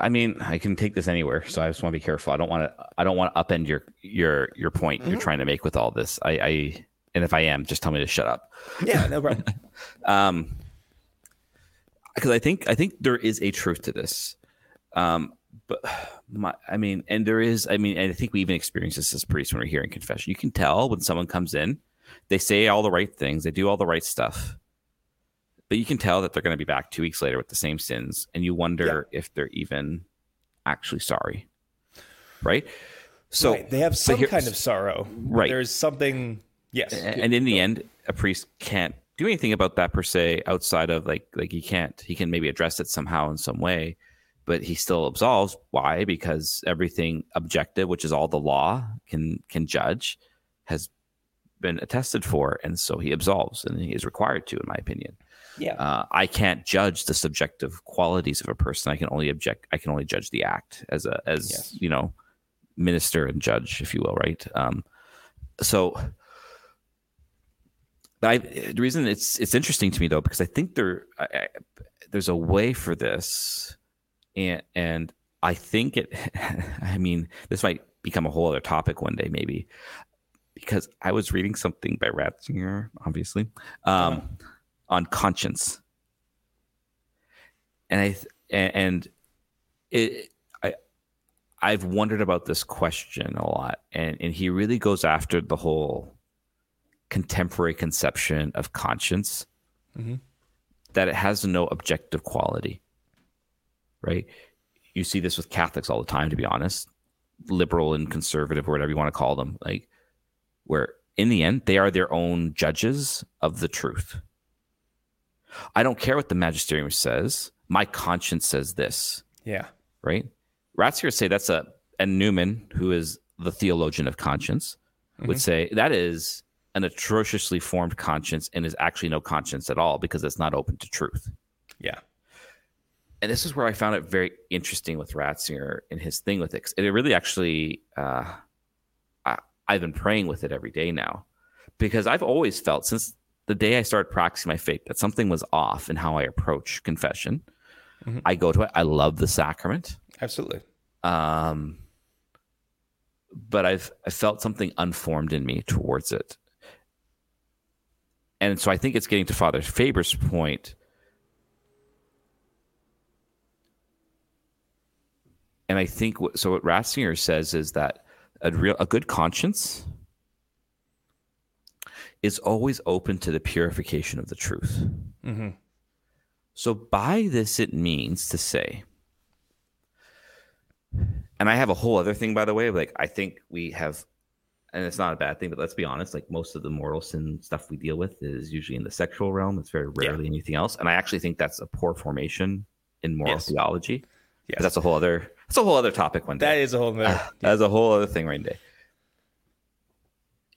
I mean, I can take this anywhere, so I just want to be careful. I don't want to. I don't want to upend your your your point you're trying to make with all this. I, I and if I am, just tell me to shut up. Yeah, no problem. Um, because I think I think there is a truth to this. Um, but my, I mean, and there is. I mean, and I think we even experience this as priests when we're hearing confession. You can tell when someone comes in, they say all the right things, they do all the right stuff, but you can tell that they're going to be back two weeks later with the same sins, and you wonder if they're even actually sorry, right? So Right, they have some here- kind of sorrow. Right. There's something. Yes. and in the end a priest can't do anything about that per se outside of like like he can't he can maybe address it somehow in some way but he still absolves. Why? Because everything objective which is all the law can can judge has been attested for and so he absolves and he is required to in my opinion. Yeah. uh, i can't judge the subjective qualities of a person. I can only object i can only judge the act as a as Yes. you know minister and judge if you will right? Um so I, the reason it's it's interesting to me though because I think there I, I, there's a way for this, and and I think it. I mean, this might become a whole other topic one day maybe, because I was reading something by Ratzinger, obviously, um, on conscience, and I and it I I've wondered about this question a lot, and and he really goes after the whole contemporary conception of conscience Mhm. that it has no objective quality. Right? You see this with Catholics all the time, to be honest, liberal and conservative, or whatever you want to call them, like where in the end they are their own judges of the truth. I don't care what the magisterium says. My conscience says this Yeah. right? Ratzinger say that's a and Newman, who is the theologian of conscience, would say that is an atrociously formed conscience and is actually no conscience at all because it's not open to truth. Yeah. And this is where I found it very interesting with Ratzinger and his thing with it. 'Cause It really actually, uh, I, I've been praying with it every day now because I've always felt since the day I started practicing my faith that something was off in how I approach confession. I go to it. I love the sacrament. Absolutely. um, but I've I felt something unformed in me towards it, and so I think it's getting to Father Faber's point, and I think what, so. What Ratzinger says is that a real a good conscience is always open to the purification of the truth. hmm So by this, it means to say, and I have a whole other thing, by the way. Like I think we have, and it's not a bad thing, but let's be honest. Like most of the mortal sin stuff we deal with is usually in the sexual realm. It's very rarely anything else. And I actually think that's a poor formation in moral Yes. theology. Yes. That's a whole other. That's a whole other topic one day. That is a whole nother. That's a whole other thing right day.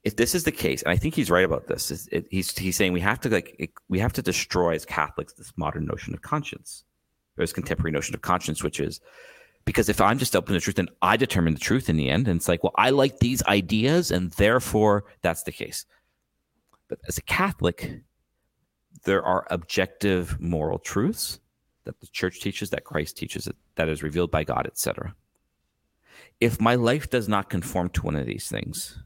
If this is the case, and I think he's right about this, is it, he's he's saying we have to like it, we have to destroy as Catholics this modern notion of conscience, or this contemporary notion of conscience, which is because if I'm just open to the truth, then I determine the truth in the end, and it's like, well, I like these ideas, and therefore that's the case. But as a Catholic, there are objective moral truths that the church teaches, that Christ teaches, that is revealed by God, etc if my life does not conform to one of these things,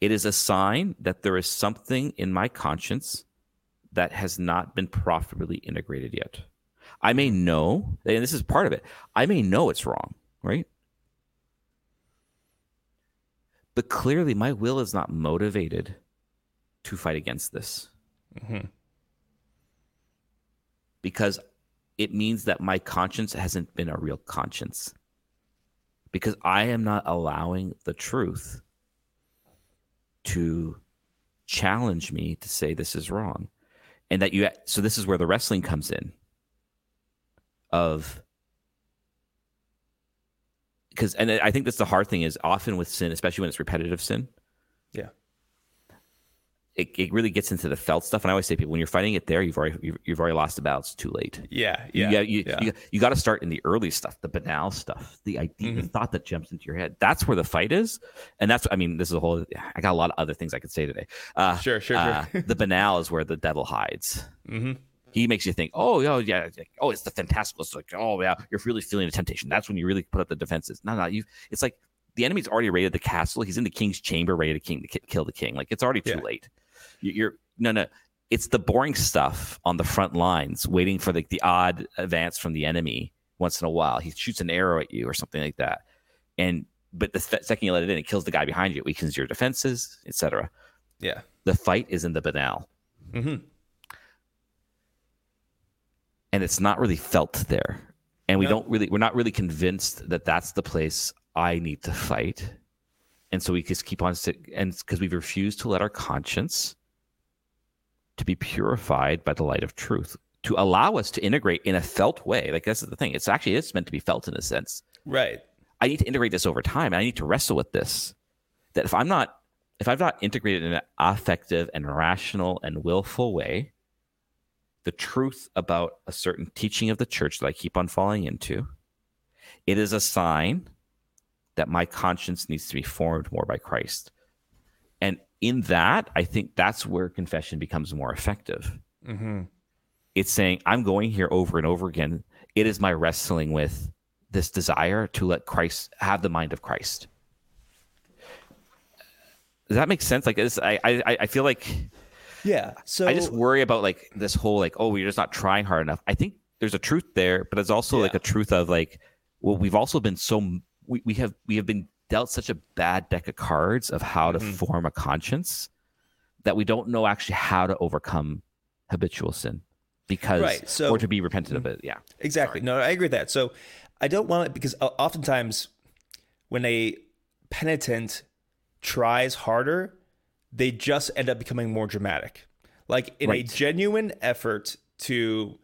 it is a sign that there is something in my conscience that has not been properly integrated yet. I may know, and this is part of it, I may know it's wrong, right? But clearly, my will is not motivated to fight against this Mhm. because it means that my conscience hasn't been a real conscience because I am not allowing the truth to challenge me to say this is wrong. And that you, so this is where the wrestling comes in of, because, and I think that's the hard thing is often with sin, especially when it's repetitive sin, Yeah. it, it really gets into the felt stuff. And I always say, people, when you're fighting it there, you've already, you've, you've already lost the battle. It's too late. Yeah. You, Yeah. got- you, yeah. you, you got to start in the early stuff, the banal stuff, the idea, the thought that jumps into your head. That's where the fight is, and that's. I mean, this is a whole. I got a lot of other things I could say today. Uh, Sure, sure, uh, sure. the banal is where the devil hides. hmm He makes you think, oh, yeah, yeah, like, oh, it's the fantastical. It's like, oh, yeah, you're really feeling the temptation. That's when you really put up the defenses. No, no, you. It's like the enemy's already raided the castle. He's in the king's chamber, ready to king to kill the king. Like it's already too Yeah. late. You- You're no, no. It's the boring stuff on the front lines, waiting for the, the odd advance from the enemy once in a while. He shoots an arrow at you or something like that, and but the second you let it in, it kills the guy behind you. It weakens your defenses, etc. Yeah. The fight is in the banal. hmm and it's not really felt there and we No. don't really we're not really convinced that that's the place i need to fight and so we just keep on and because we've refused to let our conscience to be purified by the light of truth to allow us to integrate in a felt way like this is the thing it's actually it's meant to be felt in a sense Right. I need to integrate this over time. and I need to wrestle with this. That if I'm not, if I've not integrated in an affective and rational and willful way, the truth about a certain teaching of the church that I keep on falling into, it is a sign that my conscience needs to be formed more by Christ. And in that, I think that's where confession becomes more effective. hmm It's saying, I'm going here over and over again. It is my wrestling with this desire to let Christ have the mind of Christ. Does that make sense? Like, I, I, I feel like Yeah. So I just worry about like this whole like, oh, you're just not trying hard enough. I think there's a truth there, but it's also like a truth of like, well, we've also been so we, we have we have been dealt such a bad deck of cards of how to Mhm. form a conscience that we don't know actually how to overcome habitual sin because Right, so- or to be repentant of it. Yeah. Exactly. No, I agree with that. So I don't want it because oftentimes when a penitent tries harder, they just end up becoming more dramatic. Like in Right. a genuine effort to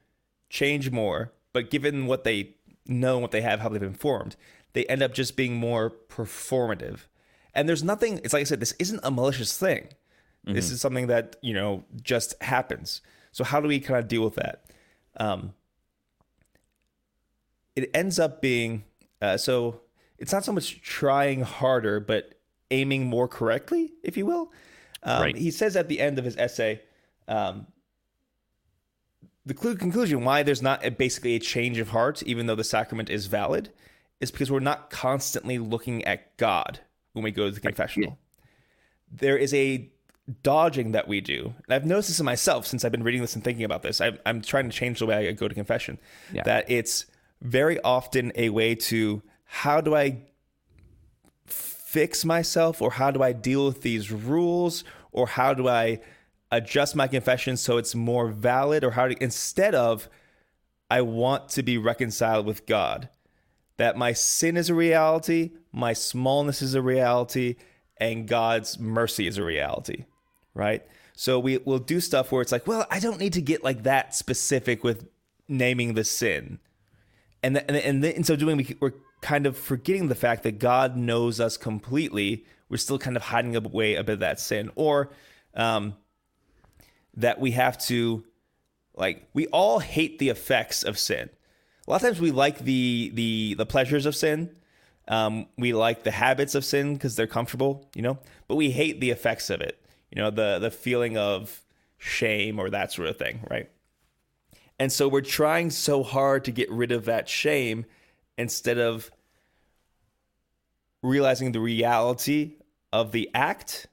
change more, but given what they know, what they have, how they've been formed, they end up just being more performative. And there's nothing, it's like I said, this isn't a malicious thing. This is something that, you know, just happens. So how do we kind of deal with that? Um, it ends up being uh, so it's not so much trying harder, but aiming more correctly, if you will. Um, Right. He says at the end of his essay, um, the clu- conclusion why there's not a, basically a change of heart, even though the sacrament is valid, is because we're not constantly looking at God when we go to the confessional. There is a dodging that we do, and I've noticed this in myself since I've been reading this and thinking about this. I'm, I'm trying to change the way I go to confession. Yeah. That it's very often a way to how do I fix myself or how do I deal with these rules or how do I adjust my confession so it's more valid or how to instead of I want to be reconciled with God that my sin is a reality, my smallness is a reality and God's mercy is a reality, right? So we will do stuff where it's like, well, I don't need to get like that specific with naming the sin and th- and and, th- in so doing, we, we're kind of forgetting the fact that God knows us completely. We're still kind of hiding away a bit of that sin, or um, that we have to, like, we all hate the effects of sin. A lot of times, we like the the the pleasures of sin. Um, we like the habits of sin because they're comfortable, you know, but we hate the effects of it. You know, the the feeling of shame or that sort of thing, right? And so we're trying so hard to get rid of that shame instead of realizing the reality of the act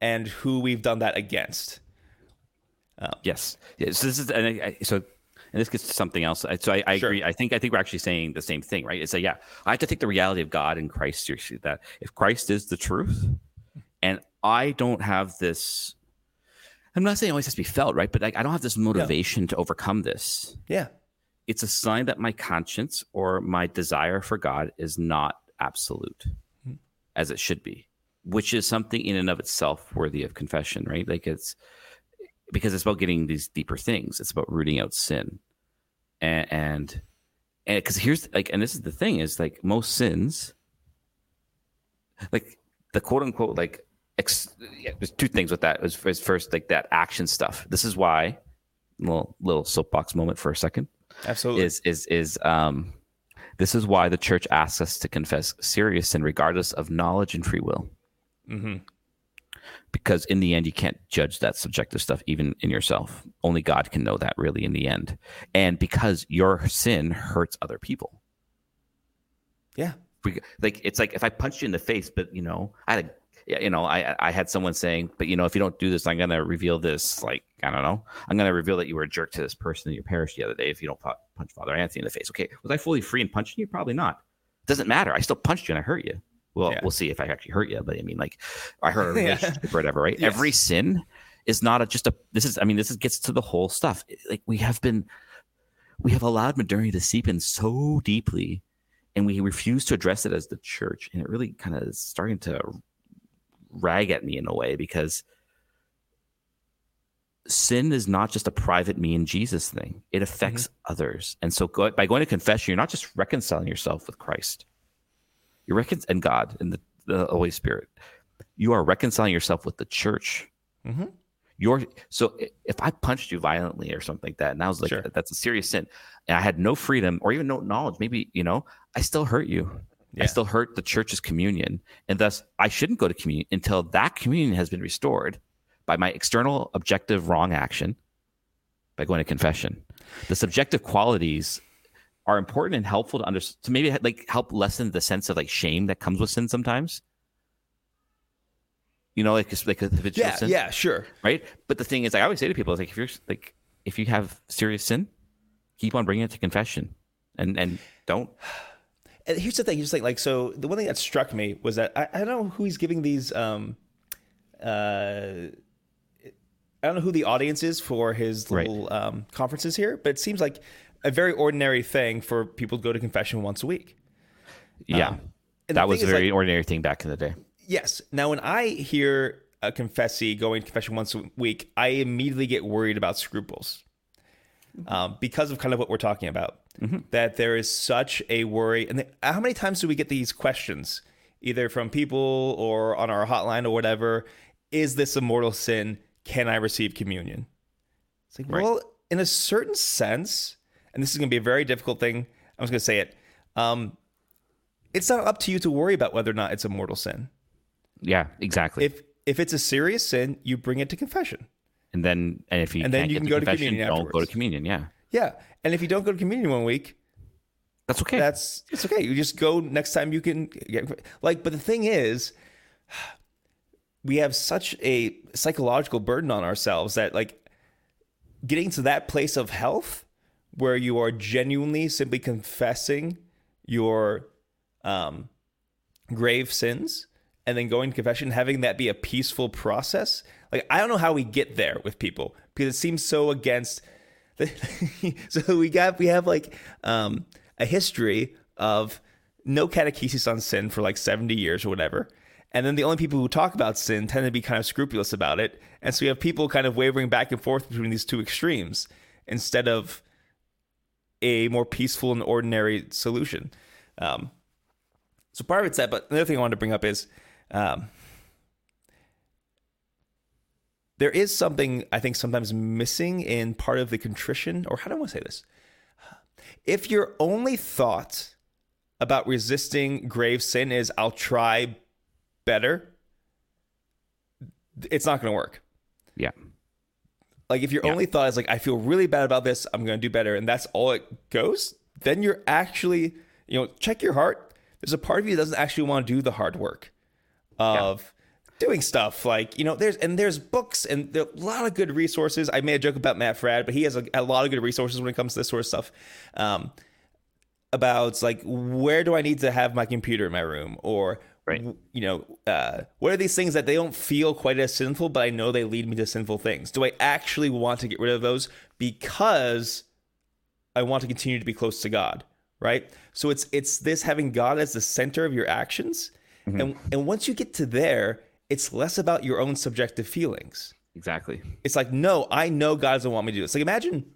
and who we've done that against. Um, yes. Yeah, so this is and I, so and this gets to something else. So I, I Sure. agree. I think I think we're actually saying the same thing, right? It's like yeah, I have to take the reality of God and Christ seriously. That if Christ is the truth, and I don't have this. I'm not saying it always has to be felt, right? But like, I don't have this motivation to overcome this. Yeah. It's a sign that my conscience or my desire for God is not absolute, as it should be, which is something in and of itself worthy of confession, right? Like it's because it's about getting these deeper things. It's about rooting out sin, and and because here's like, and this is the thing is like most sins, like the quote unquote like ex, yeah, there's two things with that. Is is first like that action stuff. This is why little little soapbox moment for a second Absolutely. is is is um this is why the church asks us to confess serious sin regardless of knowledge and free will. Hmm because in the end you can't judge that subjective stuff even in yourself. Only god can know that really in the end. And because your sin hurts other people. Yeah. Like it's like if i punched you in the face but you know i had a you know, I I had someone saying, but you know, if you don't do this, I'm gonna reveal this. Like, I don't know, I'm gonna reveal that you were a jerk to this person in your parish the other day if you don't pu- punch Father Anthony in the face. Okay, was I fully free in punching you? Probably not. Doesn't matter. I still punched you and I hurt you. Well, Yeah. we'll see if I actually hurt you. But I mean, like, I hurt a Yeah. or whatever, right? Yes. Every sin is not a, just a. This is. I mean, this is, gets to the whole stuff. Like we have been, we have allowed modernity to seep in so deeply, and we refuse to address it as the church, and it really kind of is starting to rag at me in a way because sin is not just a private me and Jesus thing. It affects others. And so go, by going to confession, you're not just reconciling yourself with Christ. You're recon- and God and the, the Holy Spirit. You are reconciling yourself with the church. Mhm. You're so if I punched you violently or something like that, and I was like, Sure. that's a serious sin, and I had no freedom or even no knowledge, maybe, you know, I still hurt you. I still hurt the church's communion. And thus I shouldn't go to communion until that communion has been restored by my external objective wrong action by going to confession. The subjective qualities are important and helpful to understand to maybe like help lessen the sense of like shame that comes with sin sometimes. You know, like like a habitual Yeah. sin, Yeah. Sure. right? But the thing is, like, I always say to people, it's like if you're like if you have serious sin, keep on bringing it to confession, and and don't and here's the thing. Here's the thing. Like, so the one thing that struck me was that I, I don't know who he's giving these. Um, uh, I don't know who the audience is for his Right. little um, conferences here, but it seems like a very ordinary thing for people to go to confession once a week. Yeah. Um, that was a very like- ordinary thing back in the day. Yes. Now, when I hear a confessee going to confession once a week, I immediately get worried about scruples um, because of kind of what we're talking about. That there is such a worry. And how many times do we get these questions, either from people or on our hotline or whatever? Is this a mortal sin? Can I receive communion? It's like, well, in a certain sense, and this is going to be a very difficult thing. I'm just going to say it. Um, it's not up to you to worry about whether or not it's a mortal sin Yeah, exactly. if if it's a serious sin, you bring it to confession. and then and if you And then you can go to communion don't go to communion. Yeah, Yeah, and if you don't go to communion one week, that's okay. that's it's okay. You just go next time you can get like. But the thing is, we have such a psychological burden on ourselves that like getting to that place of health where you are genuinely simply confessing your um, grave sins and then going to confession, having that be a peaceful process. Like I don't know how we get there with people because it seems so against. So we got we have like um, a history of no catechesis on sin for like seventy years or whatever. And then the only people who talk about sin tend to be kind of scrupulous about it. And so we have people kind of wavering back and forth between these two extremes instead of a more peaceful and ordinary solution. Um, so part of it's that, but another thing I wanted to bring up is um, there is something I think sometimes missing in part of the contrition, or how do I want to say this? If your only thought about resisting grave sin is I'll try better, it's not going to work. yeah, Like if your Yeah. only thought is like I feel really bad about this, I'm going to do better, and that's all it goes, then you're actually you know check your heart. There's a part of you that doesn't actually want to do the hard work of doing stuff like you know there's and there's books and there are a lot of good resources. I made a joke about Matt Fradd, but he has a, a lot of good resources when it comes to this sort of stuff. Um, about like where do I need to have my computer in my room or Right. you know uh, what are these things that they don't feel quite as sinful but I know they lead me to sinful things do I actually want to get rid of those because I want to continue to be close to God right so it's it's this having God as the center of your actions and and once you get to there it's less about your own subjective feelings. Exactly. it's like no i know god doesn't want me to do this. Like imagine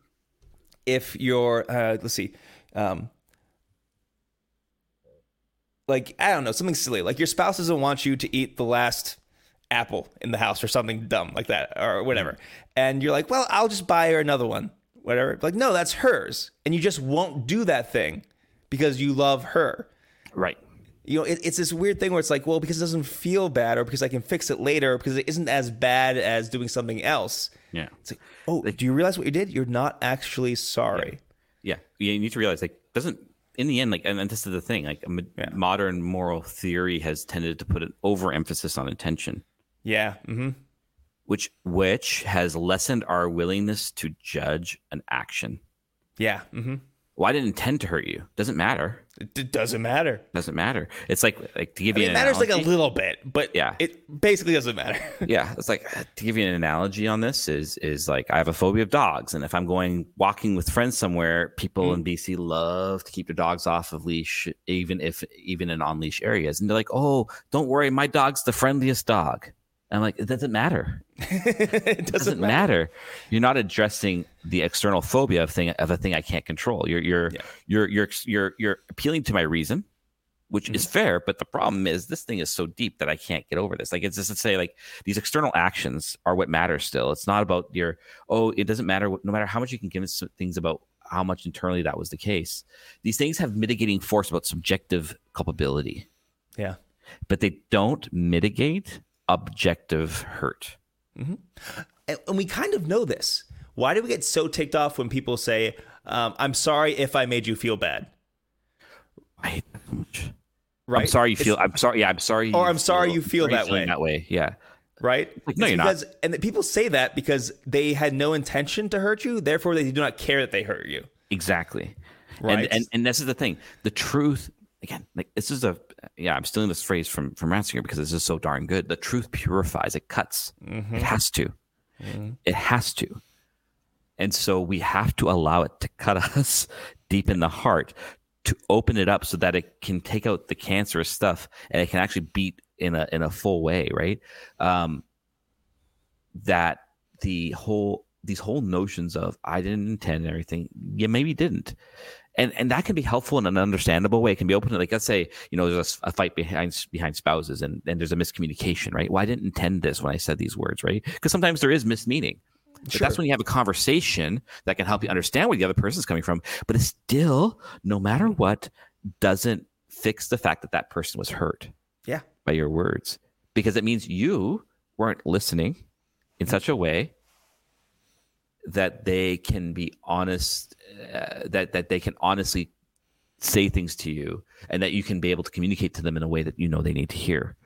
if you're uh let's see um like i don't know something silly. Like your spouse doesn't want you to eat the last apple in the house or something dumb like that or whatever. And you're like well i'll just buy her another one whatever. Like no that's hers. And you just won't do that thing because you love her. Right. You know, it, it's this weird thing where it's like, well, because it doesn't feel bad, or because I can fix it later, or because it isn't as bad as doing something else. Yeah. It's like, oh, like, do you realize what you did? You're not actually sorry. Yeah, you need to realize like doesn't in the end like and, and this is the thing like a Yeah. modern moral theory has tended to put an overemphasis on intention, Yeah. Mm-hmm. which which has lessened our willingness to judge an action. Yeah. hmm Well, I didn't intend to hurt you. Doesn't matter. It, doesn't matter. Doesn't matter. It's like like to give I mean, you it matters like a little bit, but Yeah. it basically doesn't matter. yeah, it's like uh, to give you an analogy on this is is like I have a phobia of dogs, and if I'm going walking with friends somewhere, people in BC love to keep their dogs off of leash, even if even in on leash areas, and they're like, "Oh, don't worry, my dog's the friendliest dog." I'm like, it doesn't matter. it It doesn't matter. You're not addressing the external phobia of thing of a thing I can't control. You're you're Yeah. you're you're you're you're appealing to my reason, which is mm-hmm. fair. But the problem is this thing is so deep that I can't get over this. Like it's just to say like these external actions are what matters. Still, it's not about your oh. It doesn't matter. No matter how much you can give us things about how much internally that was the case. These things have mitigating force about subjective culpability, Yeah. but they don't mitigate objective hurt. And, and we kind of know this. Why do we get so ticked off when people say, um, "I'm sorry if I made you feel bad"? I hate that so much. Right? I'm sorry you It's- feel. I'm sorry. Yeah, I'm sorry. Or I'm sorry you feel sorry you're that way. That way. Yeah. right? Like, no, It's you're not. And people say that because they had no intention to hurt you, therefore they do not care that they hurt you. Exactly. Right. And, and and this is the thing. The truth again, like this is a yeah, I'm stealing this phrase from from Ratzinger because this is so darn good. The truth purifies, it cuts. It has to. It has to. And so we have to allow it to cut us deep in the heart to open it up so that it can take out the cancerous stuff and it can actually beat in a in a full way, right? Um, that the whole these whole notions of I didn't intend everything, yeah, maybe didn't, and and that can be helpful in an understandable way. It can be open. to Like let's say you know there's a, a fight behind behind spouses, and and there's a miscommunication, right? Well, I didn't intend this when I said these words, right? Because sometimes there is mismeaning. But that's when you have a conversation that can help you understand where the other person's coming from. But it still, no matter what, doesn't fix the fact that that person was hurt Yeah. by your words because it means you weren't listening in such a way that they can be honest uh, that that they can honestly say things to you and that you can be able to communicate to them in a way that you know they need to hear.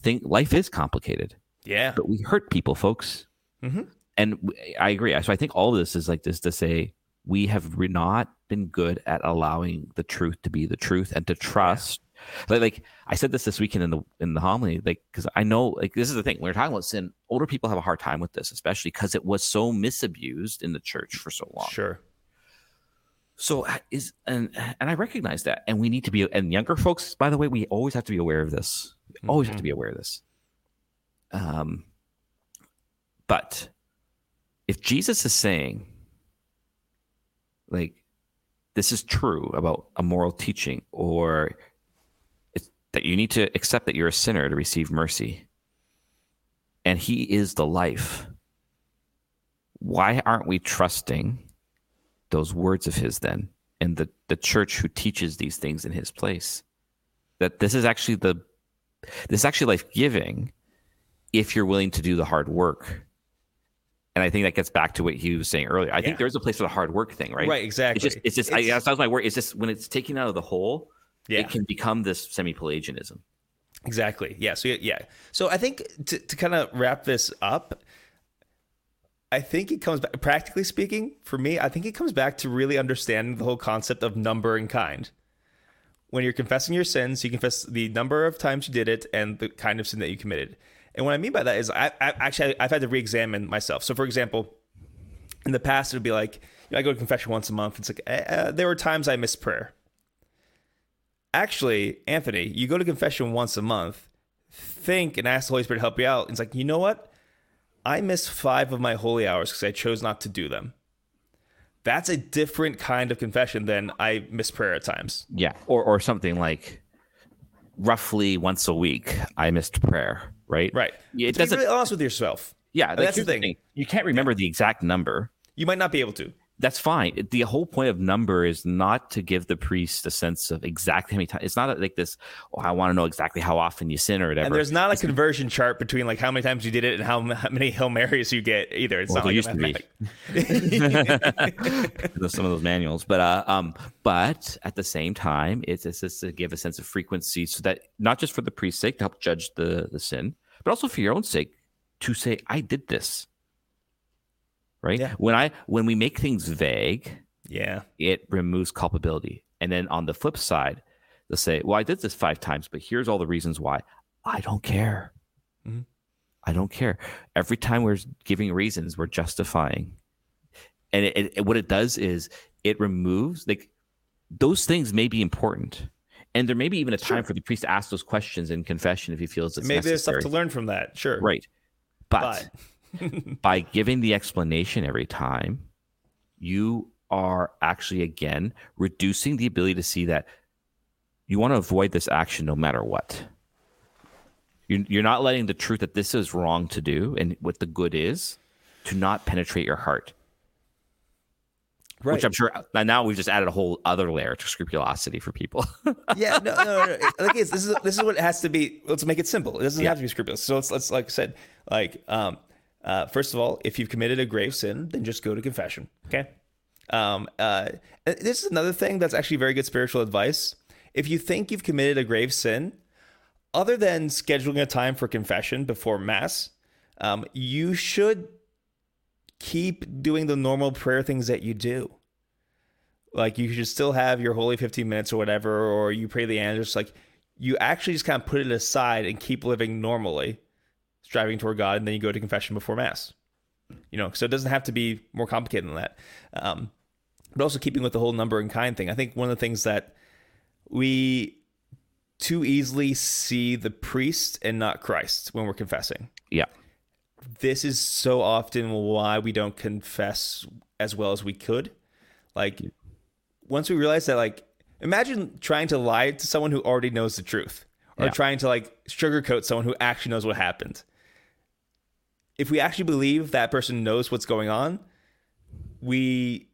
Think life is complicated. Yeah. but we hurt people folks. Mhm. and I agree. So i think all of this is like this to say we have not been good at allowing the truth to be the truth and to trust like, like i said this this weekend in the in the homily like because i know like this is the thing we're talking about sin older people have a hard time with this especially because it was so misabused in the church for so long Sure. so is and and I recognize that, and we need to be and younger folks. By the way, we always have to be aware of this. We always have to be aware of this. Um, but if Jesus is saying, like, this is true about a moral teaching, or that you need to accept that you're a sinner to receive mercy, and He is the life. Why aren't we trusting? those words of his then and the the church who teaches these things in his place that this is actually the this is actually life giving if you're willing to do the hard work and i think that gets back to what he was saying earlier i Yeah. think there is a place for the hard work thing right Right, exactly. it's just it's just I, It's- that was my word it's just when it's taken out of the whole Yeah. it can become this semi-pelagianism Exactly. Yeah. So yeah. So I think to, to kind of wrap this up, I think it comes back practically speaking for me, I think it comes back to really understanding the whole concept of number and kind. When you're confessing your sins, you confess the number of times you did it and the kind of sin that you committed. And what I mean by that is I, I actually I've had to re-examine myself. So for example, in the past it would be like you know, I go to confession once a month. It's like uh, there were times I missed prayer. Actually, Anthony, you go to confession once a month, think and ask the Holy Spirit to help you out. It's like, you know what? I missed five of my holy hours because I chose not to do them. That's a different kind of confession than I miss prayer at times. yeah or or something like roughly once a week i missed prayer right Right. Yeah, it to be doesn't really honest with yourself. yeah like, that's the here's thing. you can't remember the exact number You might not be able to. That's fine. The whole point of number is not to give the priest a sense of exactly how many times. It's not like this. Oh, I want to know exactly how often you sin or whatever. And there's not a conversion chart between like how many times you did it and how, how many Hail Marys you get either. It's Well, not like used a to be. Some of those manuals, but uh, um, but at the same time, it's, it's just to give a sense of frequency, so that not just for the priest's sake to help judge the the sin, but also for your own sake to say, I did this. Right Yeah. when I when we make things vague, yeah. it removes culpability. And then on the flip side, they'll say, Well, I did this five times, but here's all the reasons why. I don't care. Mhm. I don't care. Every time we're giving reasons, we're justifying. And it, it, what it does is it removes, like, those things may be important. And there may be even a time for the priest to ask those questions in confession if he feels it's Maybe there's stuff to learn from that. Sure. Right. But, But- by giving the explanation every time, you are actually, again, reducing the ability to see that you want to avoid this action no matter what. You're, you're not letting the truth that this is wrong to do and what the good is to not penetrate your heart. Right. Which I'm sure now we've just added a whole other layer to scrupulosity for people. yeah, no, no, no. Like this is this is what it has to be. Let's make it simple. It doesn't Yeah. have to be scrupulous. So let's let's like I said, like um, uh, first of all, if you've committed a grave sin, then just go to confession. Okay. Um, uh, this is another thing that's actually very good spiritual advice. If you think you've committed a grave sin, other than scheduling a time for confession before mass, um, you should keep doing the normal prayer things that you do like you should still have your holy 15 minutes or whatever, or you pray the. Just like you actually just kind of put it aside and keep living normally, striving toward God, and then you go to confession before Mass. You know, so it doesn't have to be more complicated than that. Um, but also keeping with the whole number and kind thing. I think one of the things that we too easily see the priest and not Christ when we're confessing. Yeah. This is so often why we don't confess as well as we could. Like once we realize that like imagine trying to lie to someone who already knows the truth or Yeah. trying to like sugarcoat someone who actually knows what happened. If we actually believe that person knows what's going on, we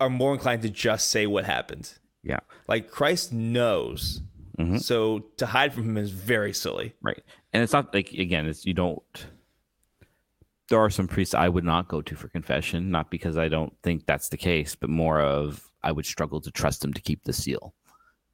are more inclined to just say what happened. Yeah. Like Christ knows. Mm-hmm. So to hide from him is very silly. Right. And it's not like again, it's you don't there are some priests I would not go to for confession, not because I don't think that's the case, but more of I would struggle to trust them to keep the seal.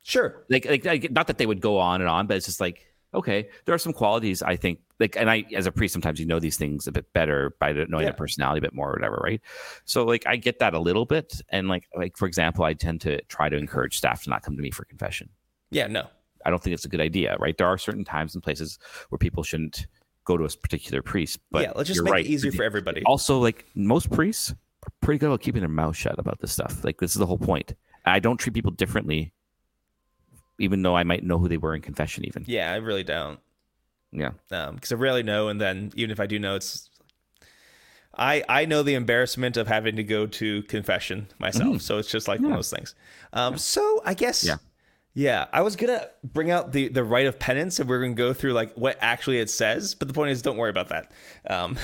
Sure. Like, like, like not that they would go on and on, but it's just like, okay, there are some qualities I think like and I as a priest sometimes you know these things a bit better by knowing Yeah. their personality a bit more or whatever, right? So like I get that a little bit. And like like for example, I tend to try to encourage staff to not come to me for confession. Yeah, no. I don't think it's a good idea, right? There are certain times and places where people shouldn't go to a particular priest. But yeah, let's just make right. it easier for everybody. Also, like most priests are pretty good about keeping their mouth shut about this stuff. Like this is the whole point. I don't treat people differently, even though I might know who they were in confession. Even Yeah, I really don't. yeah, because I rarely know, and then even if I do know, it's I I know the embarrassment of having to go to confession myself, so it's just like one of those things. Um, so I guess Yeah. yeah, I was gonna bring out the the rite of penance, and we're gonna go through like what actually it says, but the point is, don't worry about that. Um,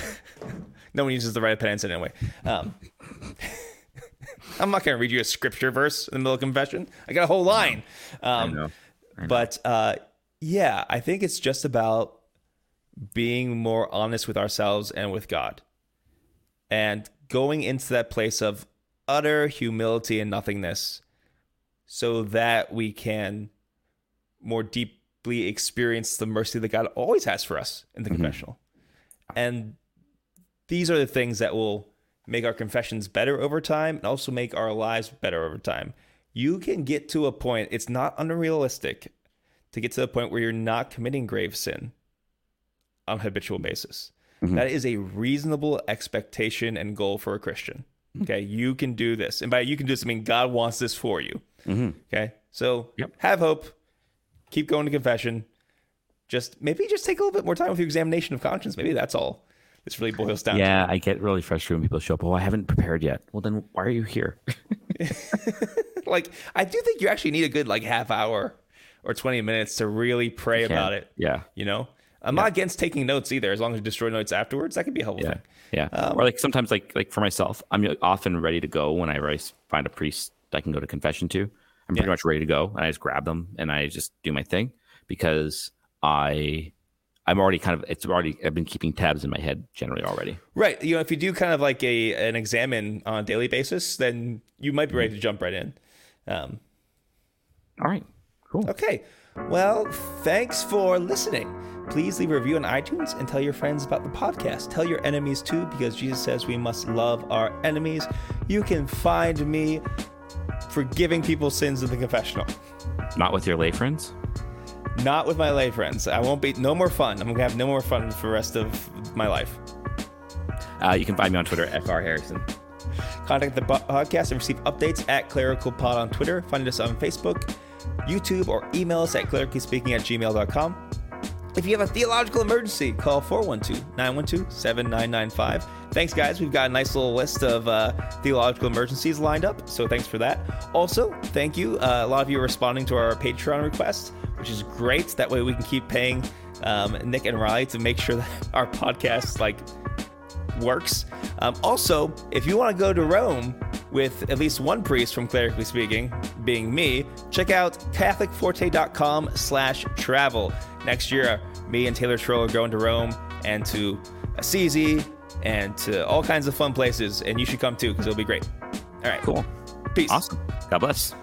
no one uses the rite of penance anyway. Um, I'm not gonna read you a scripture verse in the middle of confession. I got a whole line. Um, know. But uh, yeah, I think it's just about being more honest with ourselves and with God and going into that place of utter humility and nothingness so that we can more deeply experience the mercy that God always has for us in the confessional. And these are the things that will make our confessions better over time and also make our lives better over time. You can get to a point, it's not unrealistic to get to the point where you're not committing grave sin on a habitual basis. Mm-hmm. That is a reasonable expectation and goal for a Christian. Okay, you can do this, and by you can do this, I mean God wants this for you. Mm-hmm. Okay, so Yep. have hope, keep going to confession. Just maybe just take a little bit more time with your examination of conscience. Maybe that's all this really boils down yeah. I get really frustrated when people show up. Oh, I haven't prepared yet. Well, then why are you here? Like I do think you actually need a good like half hour or twenty minutes to really pray about it. Yeah. You know, I'm not against taking notes either, as long as you destroy notes afterwards. That could be a helpful Yeah, thing. yeah. Um, or like sometimes, like like for myself, I'm often ready to go whenever I find a priest I can go to confession to. I'm pretty Yeah. much ready to go, and I just grab them and I just do my thing because I I'm already kind of it's already I've been keeping tabs in my head generally already. Right. You know, if you do kind of like a an examen on a daily basis, then you might be ready to jump right in. Um, All right, cool. okay. Well, thanks for listening. Please leave a review on iTunes and tell your friends about the podcast. Tell your enemies too, because Jesus says we must love our enemies. You can find me forgiving people's sins in the confessional. Not with your lay friends. Not with my lay friends. I won't be no more fun. I'm gonna have no more fun for the rest of my life. Uh, you can find me on Twitter at Fr Harrison. Contact the podcast and receive updates at clericalpod on Twitter. Find us on Facebook, YouTube, or email us at clericallyspeaking at gmail.com. If you have a theological emergency, call 412 912 7995. Thanks, guys. We've got a nice little list of uh, theological emergencies lined up, so thanks for that. Also, thank you. Uh, a lot of you are responding to our Patreon request, which is great. That way we can keep paying um, Nick and Riley to make sure that our podcast, like, works. Um, also, if you want to go to Rome with at least one priest from Clerically Speaking, being me, check out catholicforte.com slash travel. Next year, me and Taylor Trill are going to Rome and to Assisi and to all kinds of fun places, and you should come too because it'll be great. All right. Cool. Peace. Awesome. God bless.